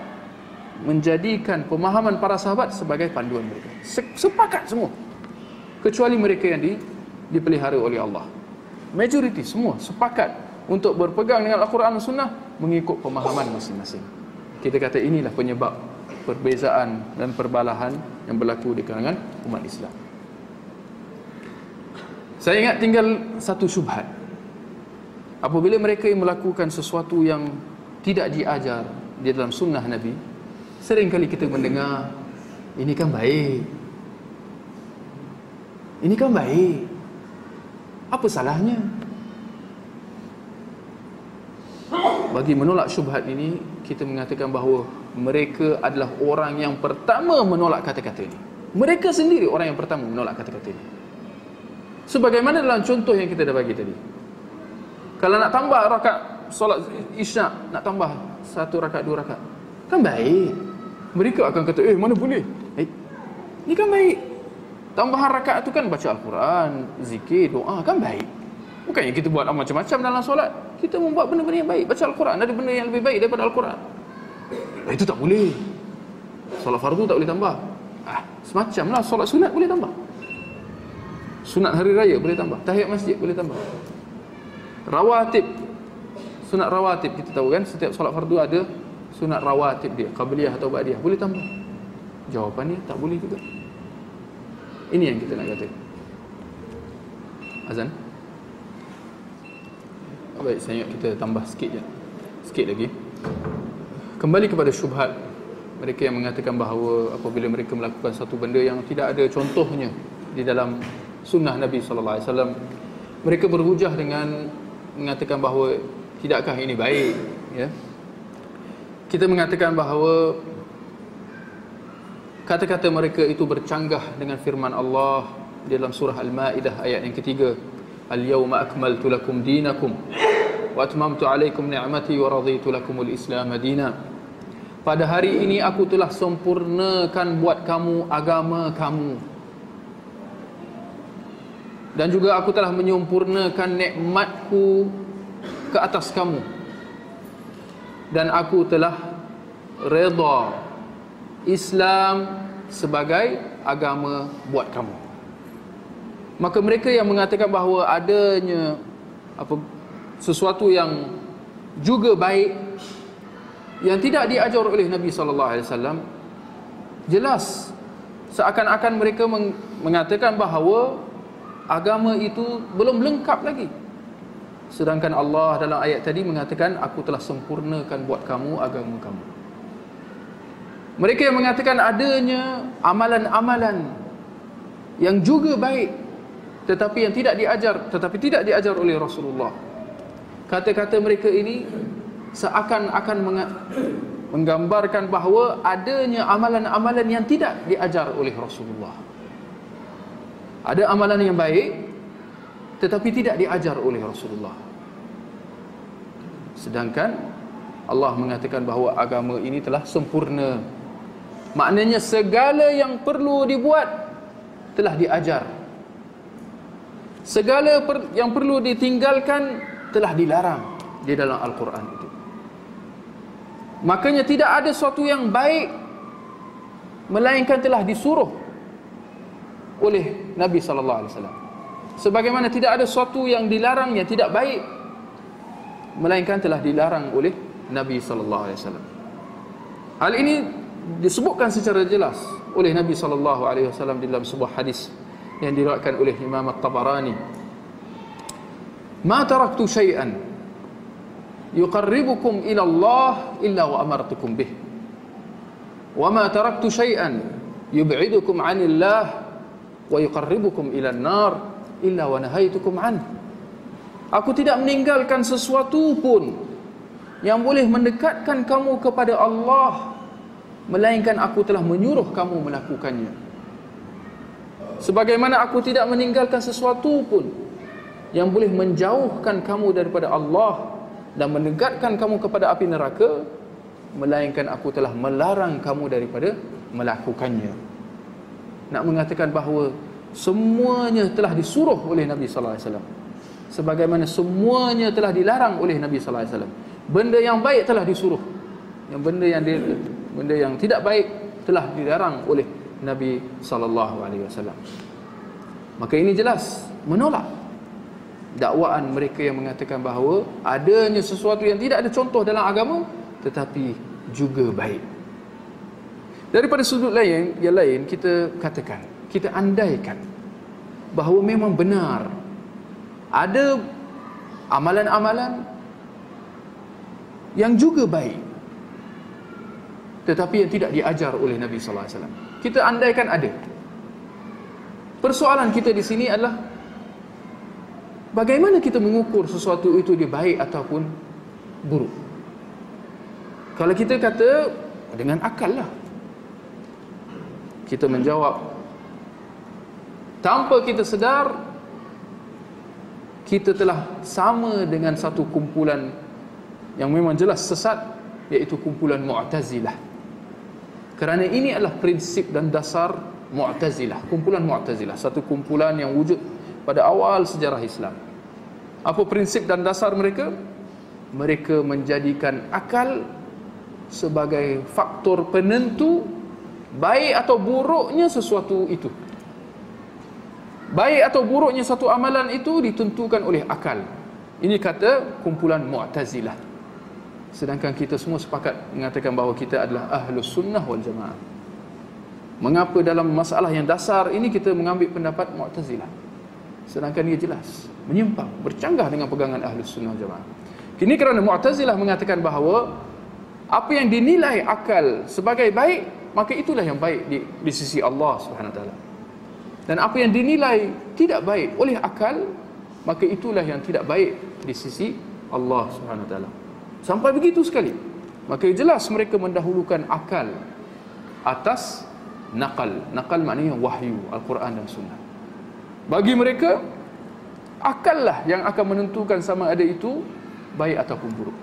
menjadikan pemahaman para sahabat sebagai panduan mereka. Sepakat semua. Kecuali mereka yang di dipelihara oleh Allah. Majoriti semua sepakat untuk berpegang dengan Al-Quran dan Sunnah mengikut pemahaman masing-masing. Kita kata inilah penyebab perbezaan dan perbalahan yang berlaku di kalangan umat Islam. Saya ingat tinggal satu syubhat. Apabila mereka yang melakukan sesuatu yang tidak diajar di dalam sunnah Nabi, seringkali kita mendengar, ini kan baik. Ini kan baik. Apa salahnya? Bagi menolak syubhat ini, kita mengatakan bahawa mereka adalah orang yang pertama menolak kata-kata ini. Mereka sendiri orang yang pertama menolak kata-kata ini. Sebagaimana dalam contoh yang kita dah bagi tadi. Kalau nak tambah rakaat solat isyak, nak tambah satu rakaat dua rakaat. Kan baik. Mereka akan kata, "Eh, mana boleh?" Eh, ini kan baik. Tambahan rakaat tu kan baca Al-Quran, zikir, doa, kan baik. Bukannya kita buat macam-macam dalam solat. Kita membuat benda-benda yang baik. Baca Al-Quran, ada benda yang lebih baik daripada Al-Quran. Eh, itu tak boleh. Solat fardu tak boleh tambah. Ah, semacam lah solat sunat boleh tambah. Sunat hari raya boleh tambah. Tahiyat masjid boleh tambah. Rawatib. Sunat rawatib kita tahu kan setiap solat fardu ada sunat rawatib dia, qabliyah atau ba'diyah. Boleh tambah. Jawapannya tak boleh juga. Ini yang kita nak kata. Azan. Baik, saya ingat kita tambah sikit je. Sikit lagi kembali kepada syubhat mereka yang mengatakan bahawa apabila mereka melakukan satu benda yang tidak ada contohnya di dalam sunnah Nabi sallallahu alaihi wasallam mereka berhujah dengan mengatakan bahawa tidakkah ini baik ya. Kita mengatakan bahawa kata-kata mereka itu bercanggah dengan firman Allah dalam surah Al-Maidah ayat yang ketiga. Al-yawma akmaltu lakum dinakum wa atmamtu alaikum ni'mati wa raditu lakumul Islam madina pada hari ini aku telah sempurnakan buat kamu agama kamu dan juga aku telah menyempurnakan nikmatku ke atas kamu. Dan aku telah redha Islam sebagai agama buat kamu. Maka mereka yang mengatakan bahawa adanya apa sesuatu yang juga baik yang tidak diajar oleh Nabi sallallahu alaihi wasallam jelas seakan-akan mereka mengatakan bahawa agama itu belum lengkap lagi. Sedangkan Allah dalam ayat tadi mengatakan aku telah sempurnakan buat kamu agama kamu. Mereka yang mengatakan adanya amalan-amalan yang juga baik tetapi yang tidak diajar tetapi tidak diajar oleh Rasulullah. Kata-kata mereka ini seakan-akan menggambarkan bahawa adanya amalan-amalan yang tidak diajar oleh Rasulullah. Ada amalan yang baik tetapi tidak diajar oleh Rasulullah. Sedangkan Allah mengatakan bahawa agama ini telah sempurna. Maknanya segala yang perlu dibuat telah diajar. Segala yang perlu ditinggalkan telah dilarang di dalam Al-Quran itu. Makanya tidak ada sesuatu yang baik melainkan telah disuruh oleh Nabi sallallahu alaihi wasallam. Sebagaimana tidak ada sesuatu yang dilarang yang tidak baik melainkan telah dilarang oleh Nabi sallallahu alaihi wasallam. Hal ini disebutkan secara jelas oleh Nabi sallallahu alaihi wasallam dalam sebuah hadis yang diriwayatkan oleh Imam At-Tabarani. Ma taraktu syai'an yuqarribukum ila Allah illa wa amartukum bih wa ma taraktu syai'an yub'idukum 'anillah wa yuqarribukum ila an-nar illa wa nahaitukum 'an. Aku tidak meninggalkan sesuatu pun yang boleh mendekatkan kamu kepada Allah melainkan aku telah menyuruh kamu melakukannya. Sebagaimana aku tidak meninggalkan sesuatu pun yang boleh menjauhkan kamu daripada Allah dan mendekatkan kamu kepada api neraka melainkan aku telah melarang kamu daripada melakukannya nak mengatakan bahawa semuanya telah disuruh oleh Nabi sallallahu alaihi wasallam. Sebagaimana semuanya telah dilarang oleh Nabi sallallahu alaihi wasallam. Benda yang baik telah disuruh. Yang benda yang di, benda yang tidak baik telah dilarang oleh Nabi sallallahu alaihi wasallam. Maka ini jelas menolak dakwaan mereka yang mengatakan bahawa adanya sesuatu yang tidak ada contoh dalam agama tetapi juga baik. Daripada sudut lain yang lain kita katakan, kita andaikan bahawa memang benar ada amalan-amalan yang juga baik tetapi yang tidak diajar oleh Nabi sallallahu alaihi wasallam. Kita andaikan ada. Persoalan kita di sini adalah Bagaimana kita mengukur sesuatu itu dia baik ataupun buruk? Kalau kita kata Dengan akal lah. Kita menjawab tanpa kita sedar kita telah sama dengan satu kumpulan yang memang jelas sesat iaitu kumpulan Mu'tazilah. Kerana ini adalah prinsip dan dasar Mu'tazilah, kumpulan Mu'tazilah, satu kumpulan yang wujud pada awal sejarah Islam. Apa prinsip dan dasar mereka? Mereka menjadikan akal sebagai faktor penentu baik atau buruknya sesuatu itu. Baik atau buruknya satu amalan itu ditentukan oleh akal. Ini kata kumpulan Mu'tazilah. Sedangkan kita semua sepakat mengatakan bahawa kita adalah Ahlus Sunnah wal Jamaah. Mengapa dalam masalah yang dasar ini kita mengambil pendapat Mu'tazilah? Sedangkan ia jelas menyimpang, bercanggah dengan pegangan Ahlus Sunnah wal Jamaah. Kini kerana Mu'tazilah mengatakan bahawa apa yang dinilai akal sebagai baik, maka itulah yang baik di, di sisi Allah Subhanahu Taala. Dan apa yang dinilai tidak baik oleh akal, maka itulah yang tidak baik di sisi Allah Subhanahu taala. Sampai begitu sekali. Maka jelas mereka mendahulukan akal atas nakal. Nakal maknanya wahyu Al-Quran dan Sunnah. Bagi mereka akallah yang akan menentukan sama ada itu baik ataupun buruk.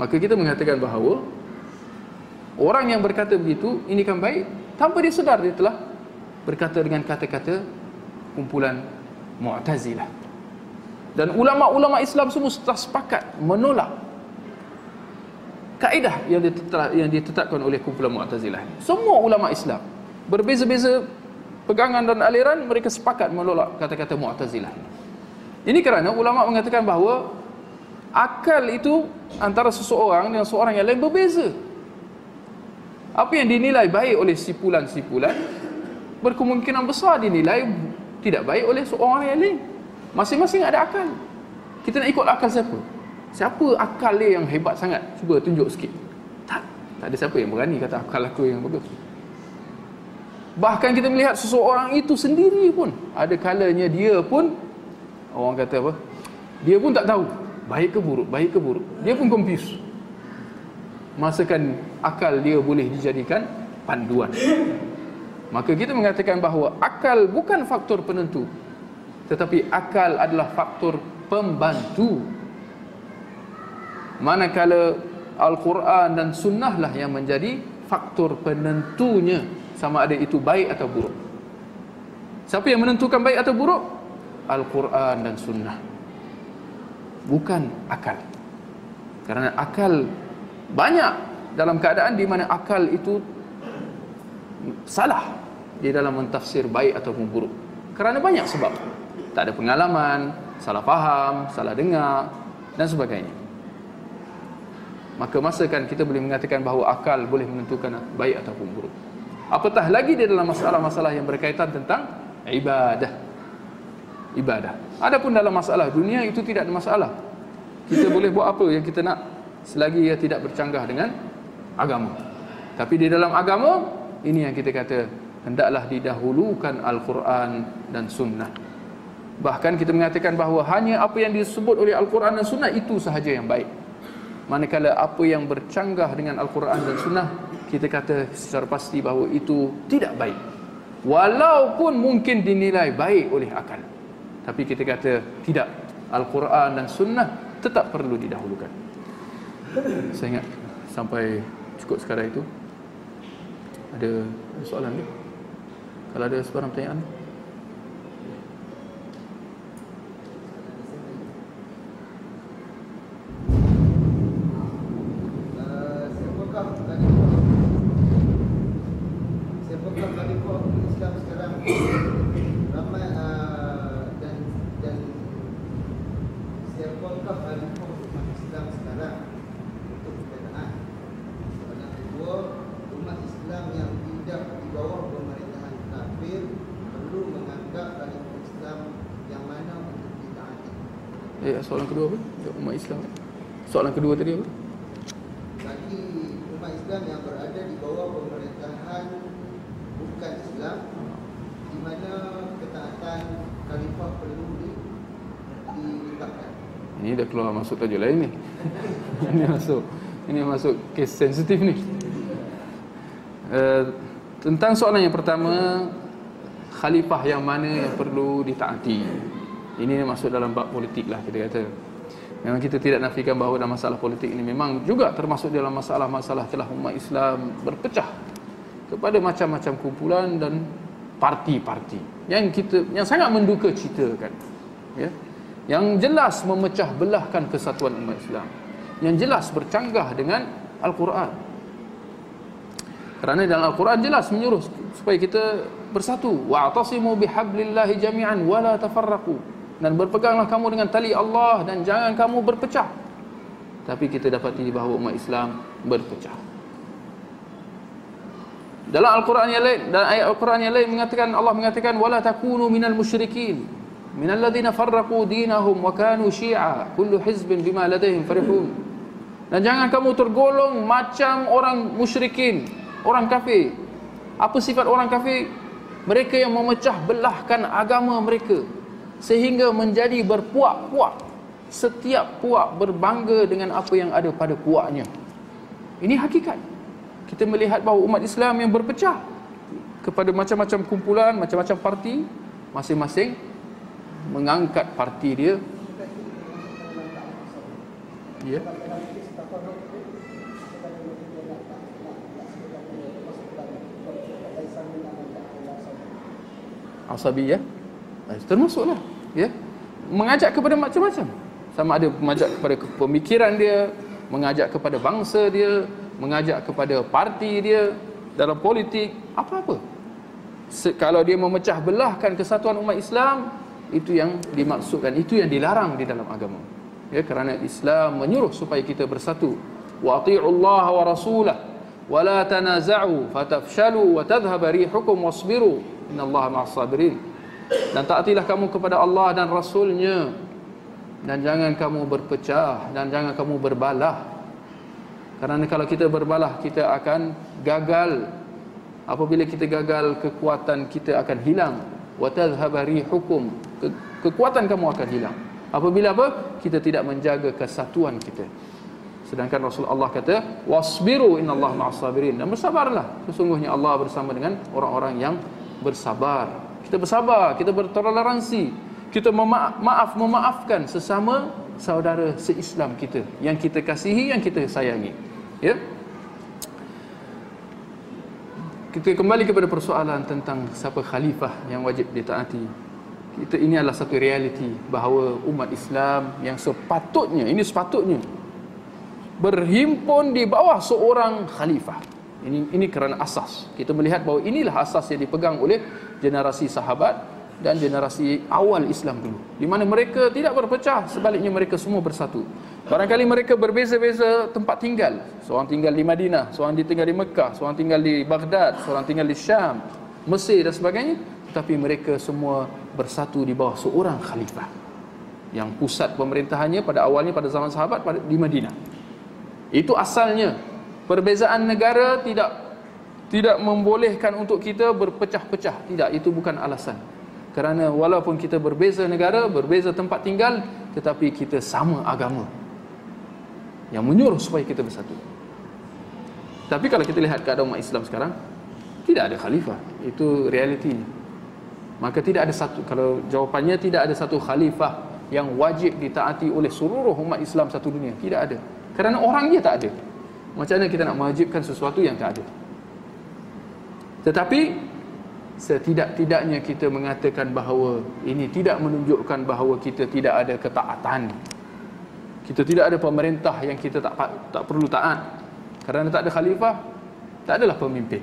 Maka kita mengatakan bahawa Orang yang berkata begitu, ini kan baik, tanpa dia sedar dia telah berkata dengan kata-kata kumpulan Mu'tazilah. Dan ulama-ulama Islam semua telah sepakat menolak kaedah yang ditetap, yang ditetapkan oleh kumpulan Mu'tazilah. Semua ulama Islam berbeza-beza pegangan dan aliran mereka sepakat menolak kata-kata Mu'tazilah. Ini kerana ulama mengatakan bahawa akal itu antara seseorang dengan seorang yang lain berbeza. Apa yang dinilai baik oleh sipulan-sipulan berkemungkinan besar dinilai tidak baik oleh seorang yang lain. Masing-masing ada akal. Kita nak ikut akal siapa? Siapa akal dia yang hebat sangat? Cuba tunjuk sikit. Tak. Tak ada siapa yang berani kata akal aku yang bagus. Bahkan kita melihat seseorang itu sendiri pun ada kalanya dia pun orang kata apa? Dia pun tak tahu baik ke buruk, baik ke buruk. Dia pun confused. Masakan akal dia boleh dijadikan panduan. Maka kita mengatakan bahawa akal bukan faktor penentu tetapi akal adalah faktor pembantu. Manakala Al-Quran dan Sunnah lah yang menjadi faktor penentunya sama ada itu baik atau buruk. Siapa yang menentukan baik atau buruk? Al-Quran dan Sunnah bukan akal. Kerana akal banyak dalam keadaan di mana akal itu salah. Di dalam mentafsir baik ataupun buruk. Kerana banyak sebab. Tak ada pengalaman salah faham salah dengar dan sebagainya. Maka masakan kita boleh mengatakan bahawa akal boleh menentukan baik ataupun buruk. Apatah lagi di dalam masalah-masalah yang berkaitan tentang ibadah ibadah adapun dalam masalah dunia itu tidak ada masalah kita boleh buat apa yang kita nak selagi ia tidak bercanggah dengan agama. Tapi di dalam agama ini yang kita kata hendaklah didahulukan Al-Quran dan Sunnah. Bahkan kita mengatakan bahawa hanya apa yang disebut oleh Al-Quran dan Sunnah itu sahaja yang baik. Manakala apa yang bercanggah dengan Al-Quran dan Sunnah kita kata secara pasti bahawa itu tidak baik. Walaupun mungkin dinilai baik oleh akal. Tapi kita kata tidak. Al-Quran dan Sunnah tetap perlu didahulukan saya ingat sampai cukup sekarang itu ada soalan ni kalau ada sebarang pertanyaan soalan kedua apa? Umat Islam. Soalan kedua tadi apa? Bagi umat Islam yang berada di bawah pemerintahan bukan Islam di mana ketaatan khalifah perlu ditetapkan. Ini dah keluar masuk tajuk lain ni. [LAUGHS] ini masuk ini masuk kes sensitif ni. Uh, tentang soalan yang pertama khalifah yang mana yang perlu ditaati. Ini masuk dalam bab politik lah kita kata. Memang kita tidak nafikan bahawa dalam masalah politik ini memang juga termasuk dalam masalah-masalah telah umat Islam berpecah kepada macam-macam kumpulan dan parti-parti. Yang kita yang sangat menduka citakan ya. Yang jelas memecah belahkan kesatuan umat Islam. Yang jelas bercanggah dengan Al-Quran. Kerana dalam Al-Quran jelas menyuruh supaya kita bersatu. Wa'tasimu bihablillahi jami'an wala tafarraqu dan berpeganglah kamu dengan tali Allah dan jangan kamu berpecah. Tapi kita dapati bahawa umat Islam berpecah. Dalam Al-Quran yang lain dalam ayat Al-Quran yang lain mengatakan Allah mengatakan wala takunu minal musyrikin. Minal ladzina farraqu dinahum wa kanu syi'a kullu hizbin bima ladaihim farihun. Dan jangan kamu tergolong macam orang musyrikin orang kafir. Apa sifat orang kafir? Mereka yang memecah belahkan agama mereka sehingga menjadi berpuak-puak. Setiap puak berbangga dengan apa yang ada pada puaknya. Ini hakikat. Kita melihat bahawa umat Islam yang berpecah kepada macam-macam kumpulan macam-macam parti masing-masing mengangkat parti dia. Ya. Asabi ya? Termasuklah ya? Mengajak kepada macam-macam. Sama ada mengajak kepada pemikiran dia mengajak kepada bangsa dia mengajak kepada parti dia dalam politik apa-apa. Kalau dia memecah belahkan kesatuan umat Islam itu yang dimaksudkan itu yang dilarang di dalam agama. Ya kerana Islam menyuruh supaya kita bersatu. Wa Allah wa rasulah. Wa la tanaza'u fatafshalu wa tadhhab rihukum wasbiru. Innallaha ma'as sabirin dan taatilah kamu kepada Allah dan Rasulnya. Dan jangan kamu berpecah dan jangan kamu berbalah. Kerana kalau kita berbalah kita akan gagal. Apabila kita gagal kekuatan kita akan hilang. Wa hukum kekuatan kamu akan hilang. Apabila apa? Kita tidak menjaga kesatuan kita. Sedangkan Rasulullah kata wasbiru innallaha ma'as sabirin. Dan bersabarlah. Sesungguhnya Allah bersama dengan orang-orang yang bersabar kita bersabar, kita bertoleransi, kita memaaf, maaf memaafkan sesama saudara seislam kita yang kita kasihi, yang kita sayangi. Ya. Kita kembali kepada persoalan tentang siapa khalifah yang wajib ditaati. Kita ini adalah satu realiti bahawa umat Islam yang sepatutnya, ini sepatutnya berhimpun di bawah seorang khalifah. Ini ini kerana asas. Kita melihat bahawa inilah asas yang dipegang oleh generasi sahabat dan generasi awal Islam dulu. Di mana mereka tidak berpecah, sebaliknya mereka semua bersatu. Barangkali mereka berbeza-beza tempat tinggal. Seorang tinggal di Madinah, seorang tinggal di Mekah, seorang tinggal di Baghdad, seorang tinggal di Syam, Mesir dan sebagainya. Tetapi mereka semua bersatu di bawah seorang khalifah. Yang pusat pemerintahannya pada awalnya pada zaman sahabat di Madinah. Itu asalnya Perbezaan negara tidak tidak membolehkan untuk kita berpecah-pecah. Tidak, itu bukan alasan. Kerana walaupun kita berbeza negara, berbeza tempat tinggal, tetapi kita sama agama. Yang menyuruh supaya kita bersatu. Tapi kalau kita lihat keadaan umat Islam sekarang, tidak ada khalifah. Itu realiti. Maka tidak ada satu, kalau jawapannya tidak ada satu khalifah yang wajib ditaati oleh seluruh umat Islam satu dunia. Tidak ada. Kerana orangnya tak ada. Macam mana kita nak mewajibkan sesuatu yang tak ada? Tetapi Setidak-tidaknya kita mengatakan bahawa Ini tidak menunjukkan bahawa kita tidak ada ketaatan. Kita tidak ada pemerintah yang kita tak tak perlu taat. Kerana tak ada khalifah Tak adalah pemimpin.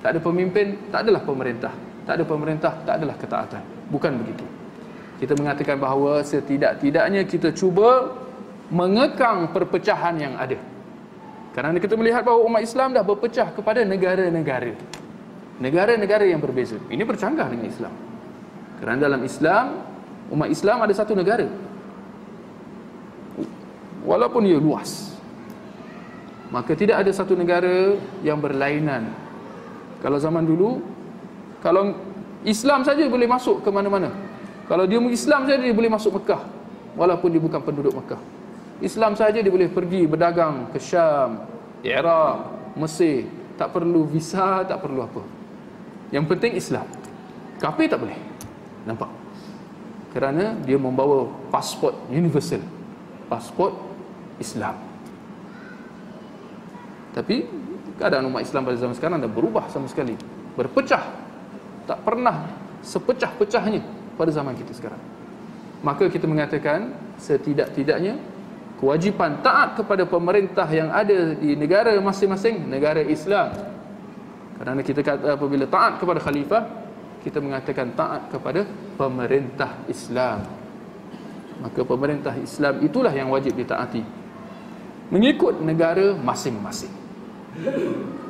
Tak ada pemimpin, tak adalah pemerintah. Tak ada pemerintah, tak adalah ketaatan. Bukan begitu. Kita mengatakan bahawa setidak-tidaknya kita cuba Mengekang perpecahan yang ada kerana kita melihat bahawa umat Islam dah berpecah kepada negara-negara. Negara-negara yang berbeza. Ini bercanggah dengan Islam. Kerana dalam Islam, umat Islam ada satu negara. Walaupun ia luas. Maka tidak ada satu negara yang berlainan. Kalau zaman dulu, kalau Islam saja boleh masuk ke mana-mana. Kalau dia Islam saja dia boleh masuk Mekah. walaupun dia bukan penduduk Mekah. Islam saja dia boleh pergi berdagang ke Syam, Iraq, Mesir, tak perlu visa, tak perlu apa. Yang penting Islam. Kafir tak boleh. Nampak? Kerana dia membawa pasport universal. Pasport Islam. Tapi keadaan umat Islam pada zaman sekarang dah berubah sama sekali. Berpecah. Tak pernah sepecah-pecahnya pada zaman kita sekarang. Maka kita mengatakan setidak-tidaknya kewajipan taat kepada pemerintah yang ada di negara masing-masing negara Islam. Kerana kita kata apabila taat kepada khalifah, kita mengatakan taat kepada pemerintah Islam. Maka pemerintah Islam itulah yang wajib ditaati. Mengikut negara masing-masing.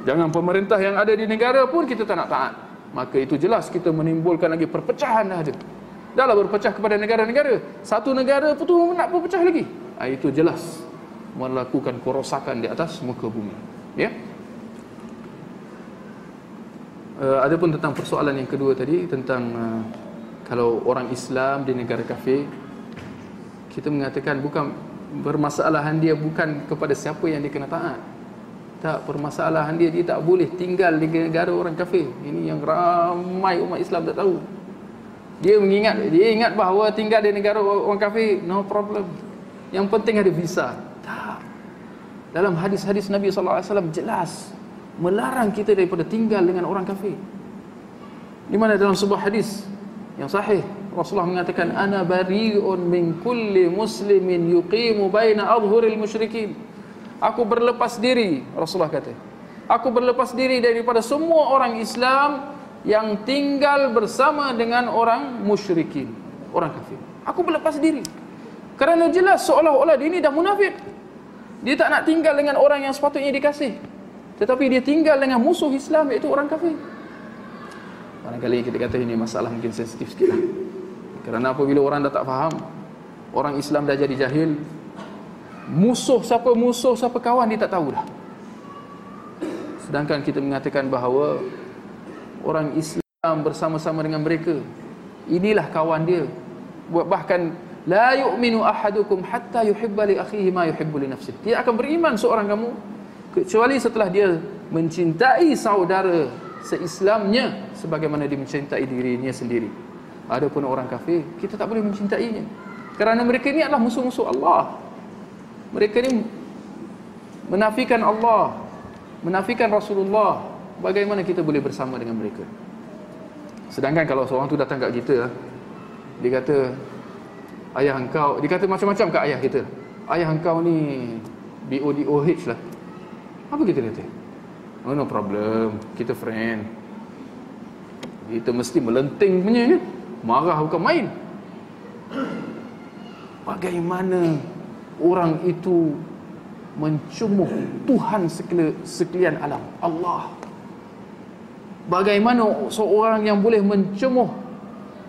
Jangan pemerintah yang ada di negara pun kita tak nak taat. Maka itu jelas kita menimbulkan lagi perpecahan dah ada. Dahlah berpecah kepada negara-negara. Satu negara pun tu nak berpecah lagi. Ha, itu jelas melakukan kerosakan di atas muka bumi. Ya. Uh, ada pun tentang persoalan yang kedua tadi tentang uh, kalau orang Islam di negara kafir kita mengatakan bukan permasalahan dia bukan kepada siapa yang dia kena taat. Tak permasalahan dia dia tak boleh tinggal di negara orang kafir. Ini yang ramai umat Islam tak tahu. Dia mengingat dia ingat bahawa tinggal di negara orang kafir no problem. Yang penting ada visa. Tak. Dalam hadis-hadis Nabi sallallahu alaihi wasallam jelas melarang kita daripada tinggal dengan orang kafir. Di mana dalam sebuah hadis yang sahih Rasulullah mengatakan ana bari'un min kulli muslimin yuqimu baina adhhuril musyrikin. Aku berlepas diri Rasulullah kata. Aku berlepas diri daripada semua orang Islam yang tinggal bersama dengan orang musyrikin, orang kafir. Aku berlepas diri. Kerana jelas seolah-olah dia ini dah munafik. Dia tak nak tinggal dengan orang yang sepatutnya dikasih. Tetapi dia tinggal dengan musuh Islam iaitu orang kafir. Barangkali kita kata ini masalah mungkin sensitif sikit lah. Kerana apabila orang dah tak faham, orang Islam dah jadi jahil, musuh siapa musuh, siapa kawan dia tak tahu dah. Sedangkan kita mengatakan bahawa orang Islam bersama-sama dengan mereka. Inilah kawan dia. Bahkan la yu'minu ahadukum hatta yuhibba li akhihi ma yuhibbu li nafsihi. Dia akan beriman seorang kamu kecuali setelah dia mencintai saudara seislamnya sebagaimana dia mencintai dirinya sendiri. Adapun orang kafir, kita tak boleh mencintainya. Kerana mereka ini adalah musuh-musuh Allah. Mereka ini menafikan Allah, menafikan Rasulullah, bagaimana kita boleh bersama dengan mereka? Sedangkan kalau seorang tu datang kat kita dia kata ayah engkau dia kata macam-macam kat ayah kita. Ayah engkau ni BODOH lah. Apa kita kata? Oh, no problem. Kita friend. Kita mesti melenting punya kan? Marah bukan main. Bagaimana orang itu mencumuh Tuhan sekalian alam? Allah Bagaimana seorang yang boleh mencemuh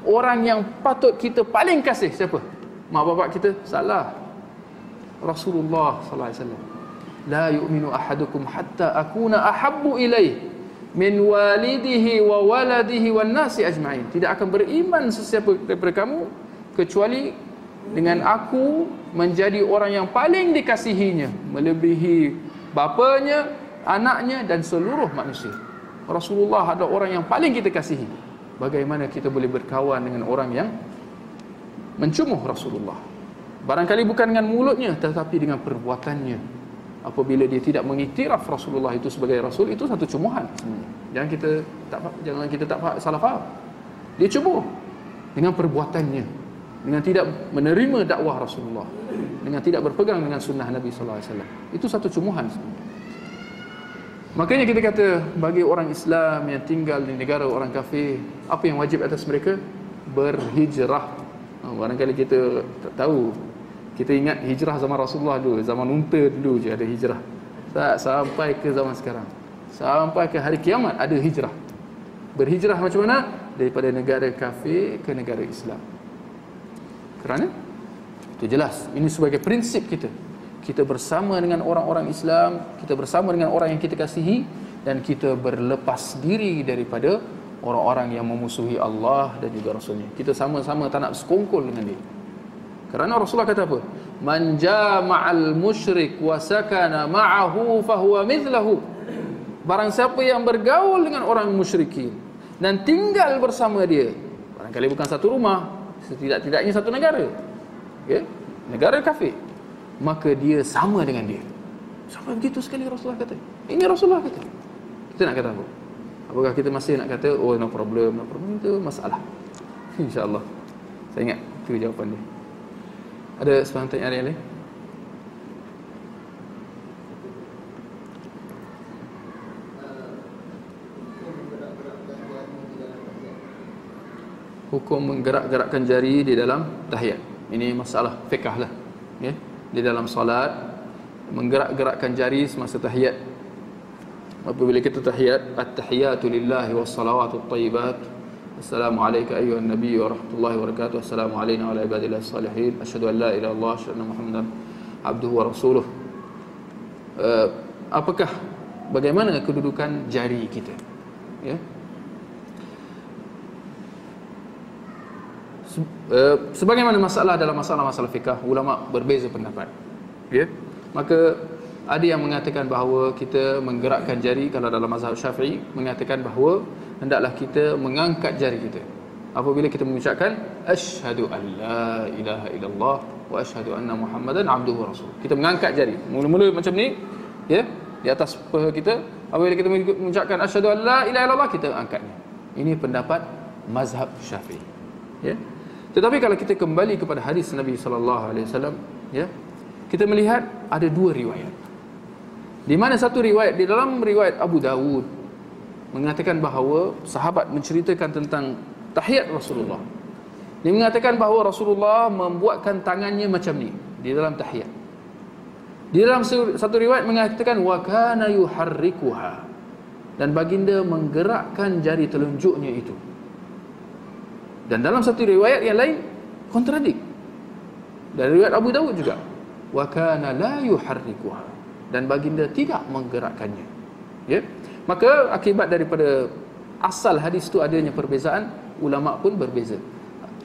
orang yang patut kita paling kasih siapa? Mak bapak kita salah. Rasulullah sallallahu alaihi wasallam. La yu'minu ahadukum hatta akuna ahabbu ilaih min walidihi wa waladihi wan nasi ajma'in. Tidak akan beriman sesiapa daripada kamu kecuali dengan aku menjadi orang yang paling dikasihinya melebihi bapanya, anaknya dan seluruh manusia. Rasulullah adalah orang yang paling kita kasihi. Bagaimana kita boleh berkawan dengan orang yang mencumuh Rasulullah? Barangkali bukan dengan mulutnya tetapi dengan perbuatannya. Apabila dia tidak mengiktiraf Rasulullah itu sebagai rasul itu satu cumuhan Jangan kita tak jangan kita tak salah faham. Dia cumuh dengan perbuatannya dengan tidak menerima dakwah Rasulullah dengan tidak berpegang dengan sunnah Nabi sallallahu alaihi wasallam. Itu satu cumuhan sebenarnya. Makanya kita kata bagi orang Islam yang tinggal di negara orang kafir, apa yang wajib atas mereka? Berhijrah. Ha, barangkali kita tak tahu. Kita ingat hijrah zaman Rasulullah dulu, zaman unta dulu je ada hijrah. Tak sampai ke zaman sekarang. Sampai ke hari kiamat ada hijrah. Berhijrah macam mana? Daripada negara kafir ke negara Islam. Kerana itu jelas. Ini sebagai prinsip kita kita bersama dengan orang-orang Islam, kita bersama dengan orang yang kita kasihi dan kita berlepas diri daripada orang-orang yang memusuhi Allah dan juga Rasulnya. Kita sama-sama tak nak sekongkol dengan dia. Kerana Rasulullah kata apa? Man jama'al musyrik wa sakana ma'ahu fahuwa mithlahu. Barang siapa yang bergaul dengan orang musyrikin dan tinggal bersama dia, barangkali bukan satu rumah, setidak-tidaknya satu negara. Okay? Negara kafir. Maka dia sama dengan dia. Sampai begitu sekali Rasulullah kata. Ini Rasulullah kata. Kita nak kata apa? Apakah kita masih nak kata oh no problem, no problem itu masalah. [LAUGHS] Insya-Allah. Saya ingat itu jawapan dia. Ada sebarang tanya yang lain? Hukum menggerak-gerakkan jari di dalam tahiyat. Ini masalah fiqh lah. Ya. Di dalam solat menggerak-gerakkan jari semasa tahiyat. Apabila kita tahiyat, at-tahiyatu lillahi was salawatu thayyibat Assalamualaikum ayuhan nabi wa rahmatullahi wa barakatuh. Assalamualaikum wa ibadillah salihin. Asyhadu an la ilaha illallah, asyhadu anna Muhammadan abduhu wa rasuluh. Uh, apakah bagaimana kedudukan jari kita? Ya. Uh, sebagaimana masalah dalam masalah-masalah fikah, ulama berbeza pendapat. Ya. Maka ada yang mengatakan bahawa kita menggerakkan jari kalau dalam mazhab Syafi'i mengatakan bahawa hendaklah kita mengangkat jari kita. Apabila kita mengucapkan asyhadu an la ilaha illallah wa asyhadu anna muhammadan abduhu rasul kita mengangkat jari. Mula-mula macam ni ya di atas paha kita. Apabila kita mengucapkan asyhadu an la ilaha illallah kita angkatnya. Ini pendapat mazhab Syafi'i. Ya tetapi kalau kita kembali kepada hadis Nabi sallallahu alaihi wasallam ya kita melihat ada dua riwayat di mana satu riwayat di dalam riwayat Abu Dawud mengatakan bahawa sahabat menceritakan tentang tahiyat Rasulullah. Dia mengatakan bahawa Rasulullah membuatkan tangannya macam ni di dalam tahiyat. Di dalam satu riwayat mengatakan wa kana yuharrikuha dan baginda menggerakkan jari telunjuknya itu. Dan dalam satu riwayat yang lain kontradik. Dari riwayat Abu Dawud juga. Wa kana la yuharrikuha. Dan baginda tidak menggerakkannya. Ya? Maka akibat daripada asal hadis itu adanya perbezaan ulama pun berbeza.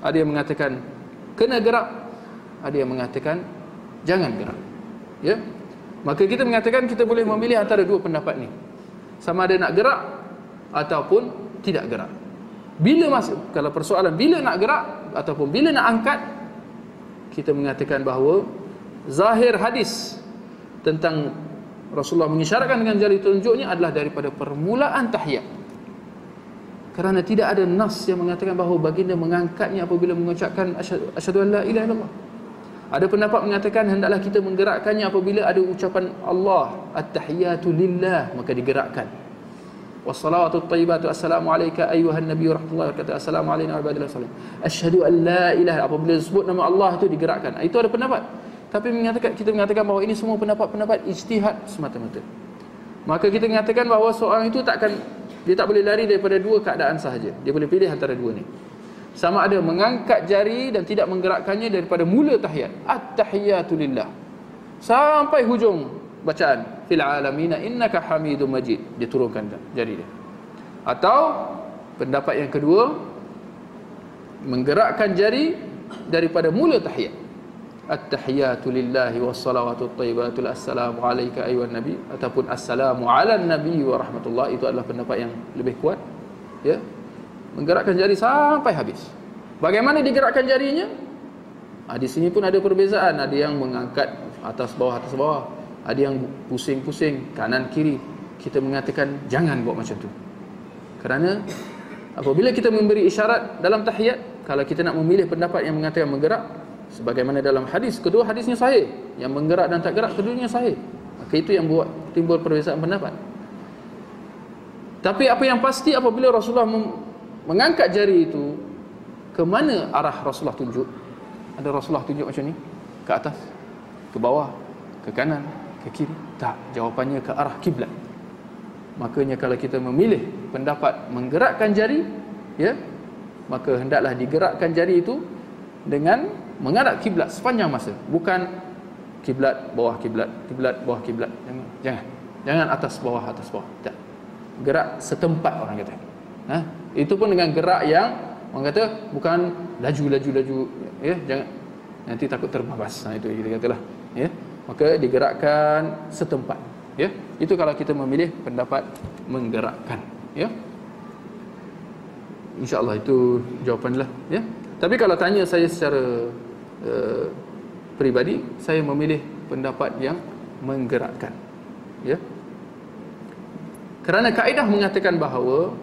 Ada yang mengatakan kena gerak. Ada yang mengatakan jangan gerak. Ya? Maka kita mengatakan kita boleh memilih antara dua pendapat ni. Sama ada nak gerak ataupun tidak gerak bila masuk kalau persoalan bila nak gerak ataupun bila nak angkat kita mengatakan bahawa zahir hadis tentang Rasulullah mengisyaratkan dengan jari telunjuknya adalah daripada permulaan tahiyat. Kerana tidak ada nas yang mengatakan bahawa baginda mengangkatnya apabila mengucapkan asyhadu an la ilaha illallah. Ada pendapat mengatakan hendaklah kita menggerakkannya apabila ada ucapan Allah at-tahiyatu lillah maka digerakkan. Wassalatu at-tayyibatu assalamu alayka ayyuhan nabiy rahmatullahi wa barakatuh assalamu alayna wa ala alihi Asyhadu an la ilaha apabila disebut nama Allah itu digerakkan. Itu ada pendapat. Tapi menyatakan, kita mengatakan bahawa ini semua pendapat-pendapat ijtihad semata-mata. Maka kita mengatakan bahawa seorang itu takkan dia tak boleh lari daripada dua keadaan sahaja. Dia boleh pilih antara dua ni. Sama ada mengangkat jari dan tidak menggerakkannya daripada mula tahiyat. At-tahiyatu lillah. Sampai hujung bacaan. Fil alamina innaka hamidum majid. Dia turunkan jari dia. Atau pendapat yang kedua menggerakkan jari daripada mula tahiyat. At-tahiyatu lillahi wassalawatu tayyibatu assalamu alayka ayyuhan nabi ataupun assalamu ala nabi wa rahmatullah itu adalah pendapat yang lebih kuat ya menggerakkan jari sampai habis bagaimana digerakkan jarinya ha, di sini pun ada perbezaan ada yang mengangkat atas bawah atas bawah ada yang pusing-pusing kanan kiri kita mengatakan jangan buat macam tu. Kerana apabila kita memberi isyarat dalam tahiyat kalau kita nak memilih pendapat yang mengatakan menggerak sebagaimana dalam hadis kedua hadisnya sahih. Yang menggerak dan tak gerak keduanya sahih. Maka itu yang buat timbul perbezaan pendapat. Tapi apa yang pasti apabila Rasulullah mengangkat jari itu ke mana arah Rasulullah tunjuk? Ada Rasulullah tunjuk macam ni? Ke atas? Ke bawah? Ke kanan ke kiri? Tak. Jawapannya ke arah kiblat. Makanya kalau kita memilih pendapat menggerakkan jari ya maka hendaklah digerakkan jari itu dengan menghadap kiblat sepanjang masa. Bukan kiblat bawah kiblat kiblat bawah kiblat. Jangan jangan. Jangan atas bawah atas bawah. Tak. Gerak setempat orang kata. Ha? itu pun dengan gerak yang orang kata bukan laju laju laju ya jangan. Nanti takut terbabas nah itu kita katalah ya maka digerakkan setempat. Ya itu kalau kita memilih pendapat menggerakkan ya. Insyaallah itu jawapanlah ya. Tapi kalau tanya saya secara uh, peribadi saya memilih pendapat yang menggerakkan ya. Kerana kaedah mengatakan bahawa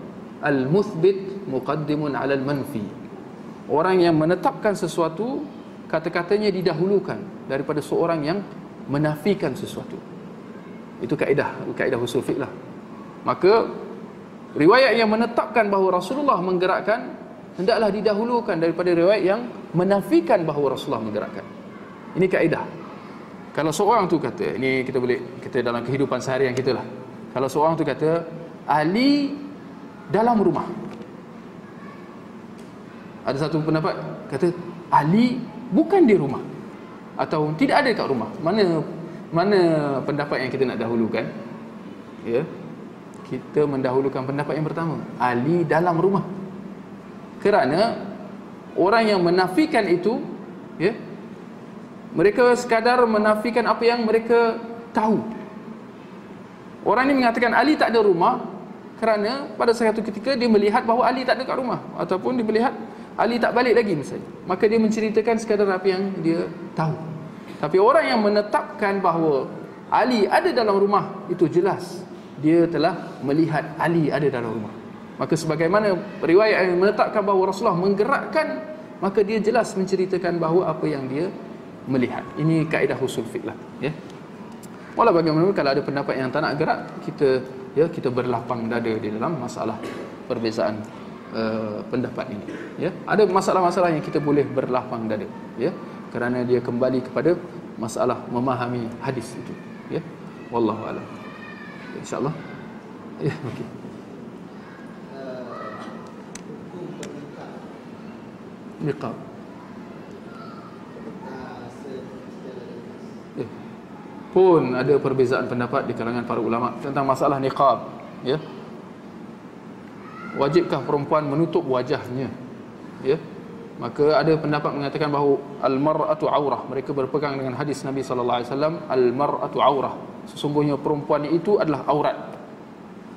al-muthbit muqaddimun 'ala al-manfi orang yang menetapkan sesuatu kata-katanya didahulukan daripada seorang yang menafikan sesuatu. Itu kaedah kaedah usul fiqh lah. Maka riwayat yang menetapkan bahawa Rasulullah menggerakkan hendaklah didahulukan daripada riwayat yang menafikan bahawa Rasulullah menggerakkan. Ini kaedah. Kalau seorang tu kata ini kita boleh kita dalam kehidupan seharian kita lah. Kalau seorang tu kata Ali dalam rumah. Ada satu pendapat kata Ali bukan di rumah atau tidak ada kat rumah? Mana mana pendapat yang kita nak dahulukan? Ya. Kita mendahulukan pendapat yang pertama. Ali dalam rumah. Kerana orang yang menafikan itu ya mereka sekadar menafikan apa yang mereka tahu. Orang ini mengatakan Ali tak ada rumah kerana pada satu ketika dia melihat bahawa Ali tak ada kat rumah. Ataupun dia melihat Ali tak balik lagi misalnya maka dia menceritakan sekadar apa yang dia tahu tapi orang yang menetapkan bahawa Ali ada dalam rumah itu jelas dia telah melihat Ali ada dalam rumah. Maka sebagaimana riwayat yang menetapkan bahawa Rasulullah menggerakkan maka dia jelas menceritakan bahawa apa yang dia melihat. Ini kaedah usul fiqh ya. Walau bagaimana kalau ada pendapat yang tak nak gerak, kita ya kita berlapang dada di dalam masalah perbezaan uh, pendapat ini, ya. Ada masalah-masalah yang kita boleh berlapang dada, ya. Kerana dia kembali kepada masalah memahami hadis itu ya. Wallahu alam. Insyaallah. Ya okey. Niqab. Ya. pun ada perbezaan pendapat di kalangan para ulama tentang masalah niqab ya wajibkah perempuan menutup wajahnya? Ya. Maka ada pendapat mengatakan bahawa al-mar'atu aurah mereka berpegang dengan hadis Nabi sallallahu alaihi wasallam al-mar'atu aurah. Sesungguhnya perempuan itu adalah aurat.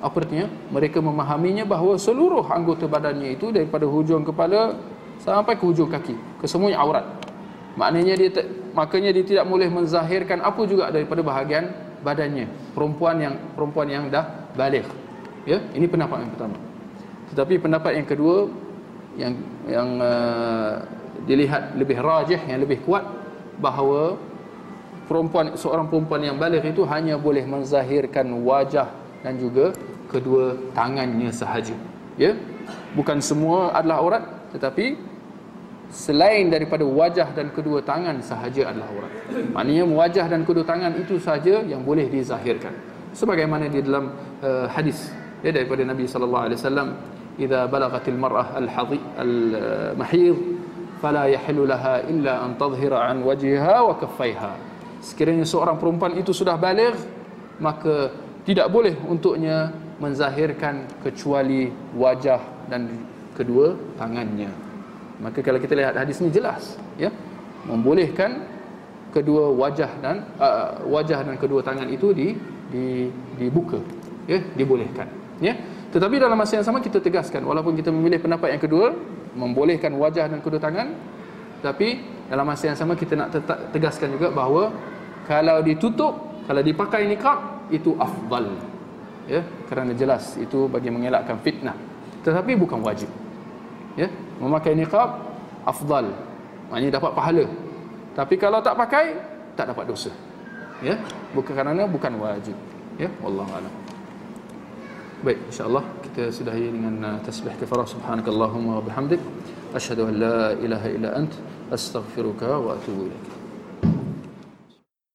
Apa artinya? Mereka memahaminya bahawa seluruh anggota badannya itu daripada hujung kepala sampai ke hujung kaki. Kesemuanya aurat. Maknanya dia makanya dia tidak boleh menzahirkan apa juga daripada bahagian badannya. Perempuan yang perempuan yang dah balik ya ini pendapat yang pertama tetapi pendapat yang kedua yang yang uh, dilihat lebih rajih yang lebih kuat bahawa perempuan seorang perempuan yang balik itu hanya boleh menzahirkan wajah dan juga kedua tangannya sahaja. Ya? Bukan semua adalah aurat tetapi selain daripada wajah dan kedua tangan sahaja adalah aurat. Maknanya wajah dan kedua tangan itu sahaja yang boleh dizahirkan. Sebagaimana di dalam uh, hadis ya daripada Nabi sallallahu alaihi wasallam إذا بلغت المرأة الحضي المحيض فلا يحل لها إلا أن تظهر عن وجهها وكفيها sekiranya seorang perempuan itu sudah balik maka tidak boleh untuknya menzahirkan kecuali wajah dan kedua tangannya maka kalau kita lihat hadis ini jelas ya membolehkan kedua wajah dan uh, wajah dan kedua tangan itu di, di dibuka ya dibolehkan ya Tetapi dalam masa yang sama kita tegaskan walaupun kita memilih pendapat yang kedua membolehkan wajah dan kedua tangan tapi dalam masa yang sama kita nak tegaskan juga bahawa kalau ditutup kalau dipakai niqab itu afdal ya. Kerana jelas itu bagi mengelakkan fitnah. Tetapi bukan wajib ya. Memakai niqab afdal. Maknanya dapat pahala. Tapi kalau tak pakai tak dapat dosa ya. Bukan kerana bukan wajib ya. Wallahu a'lam Baik, insya-Allah kita sudahi dengan uh, tasbih kafarah subhanakallahumma wa bihamdik. Asyhadu an la ilaha illa ant. Astaghfiruka wa atubu ilaik.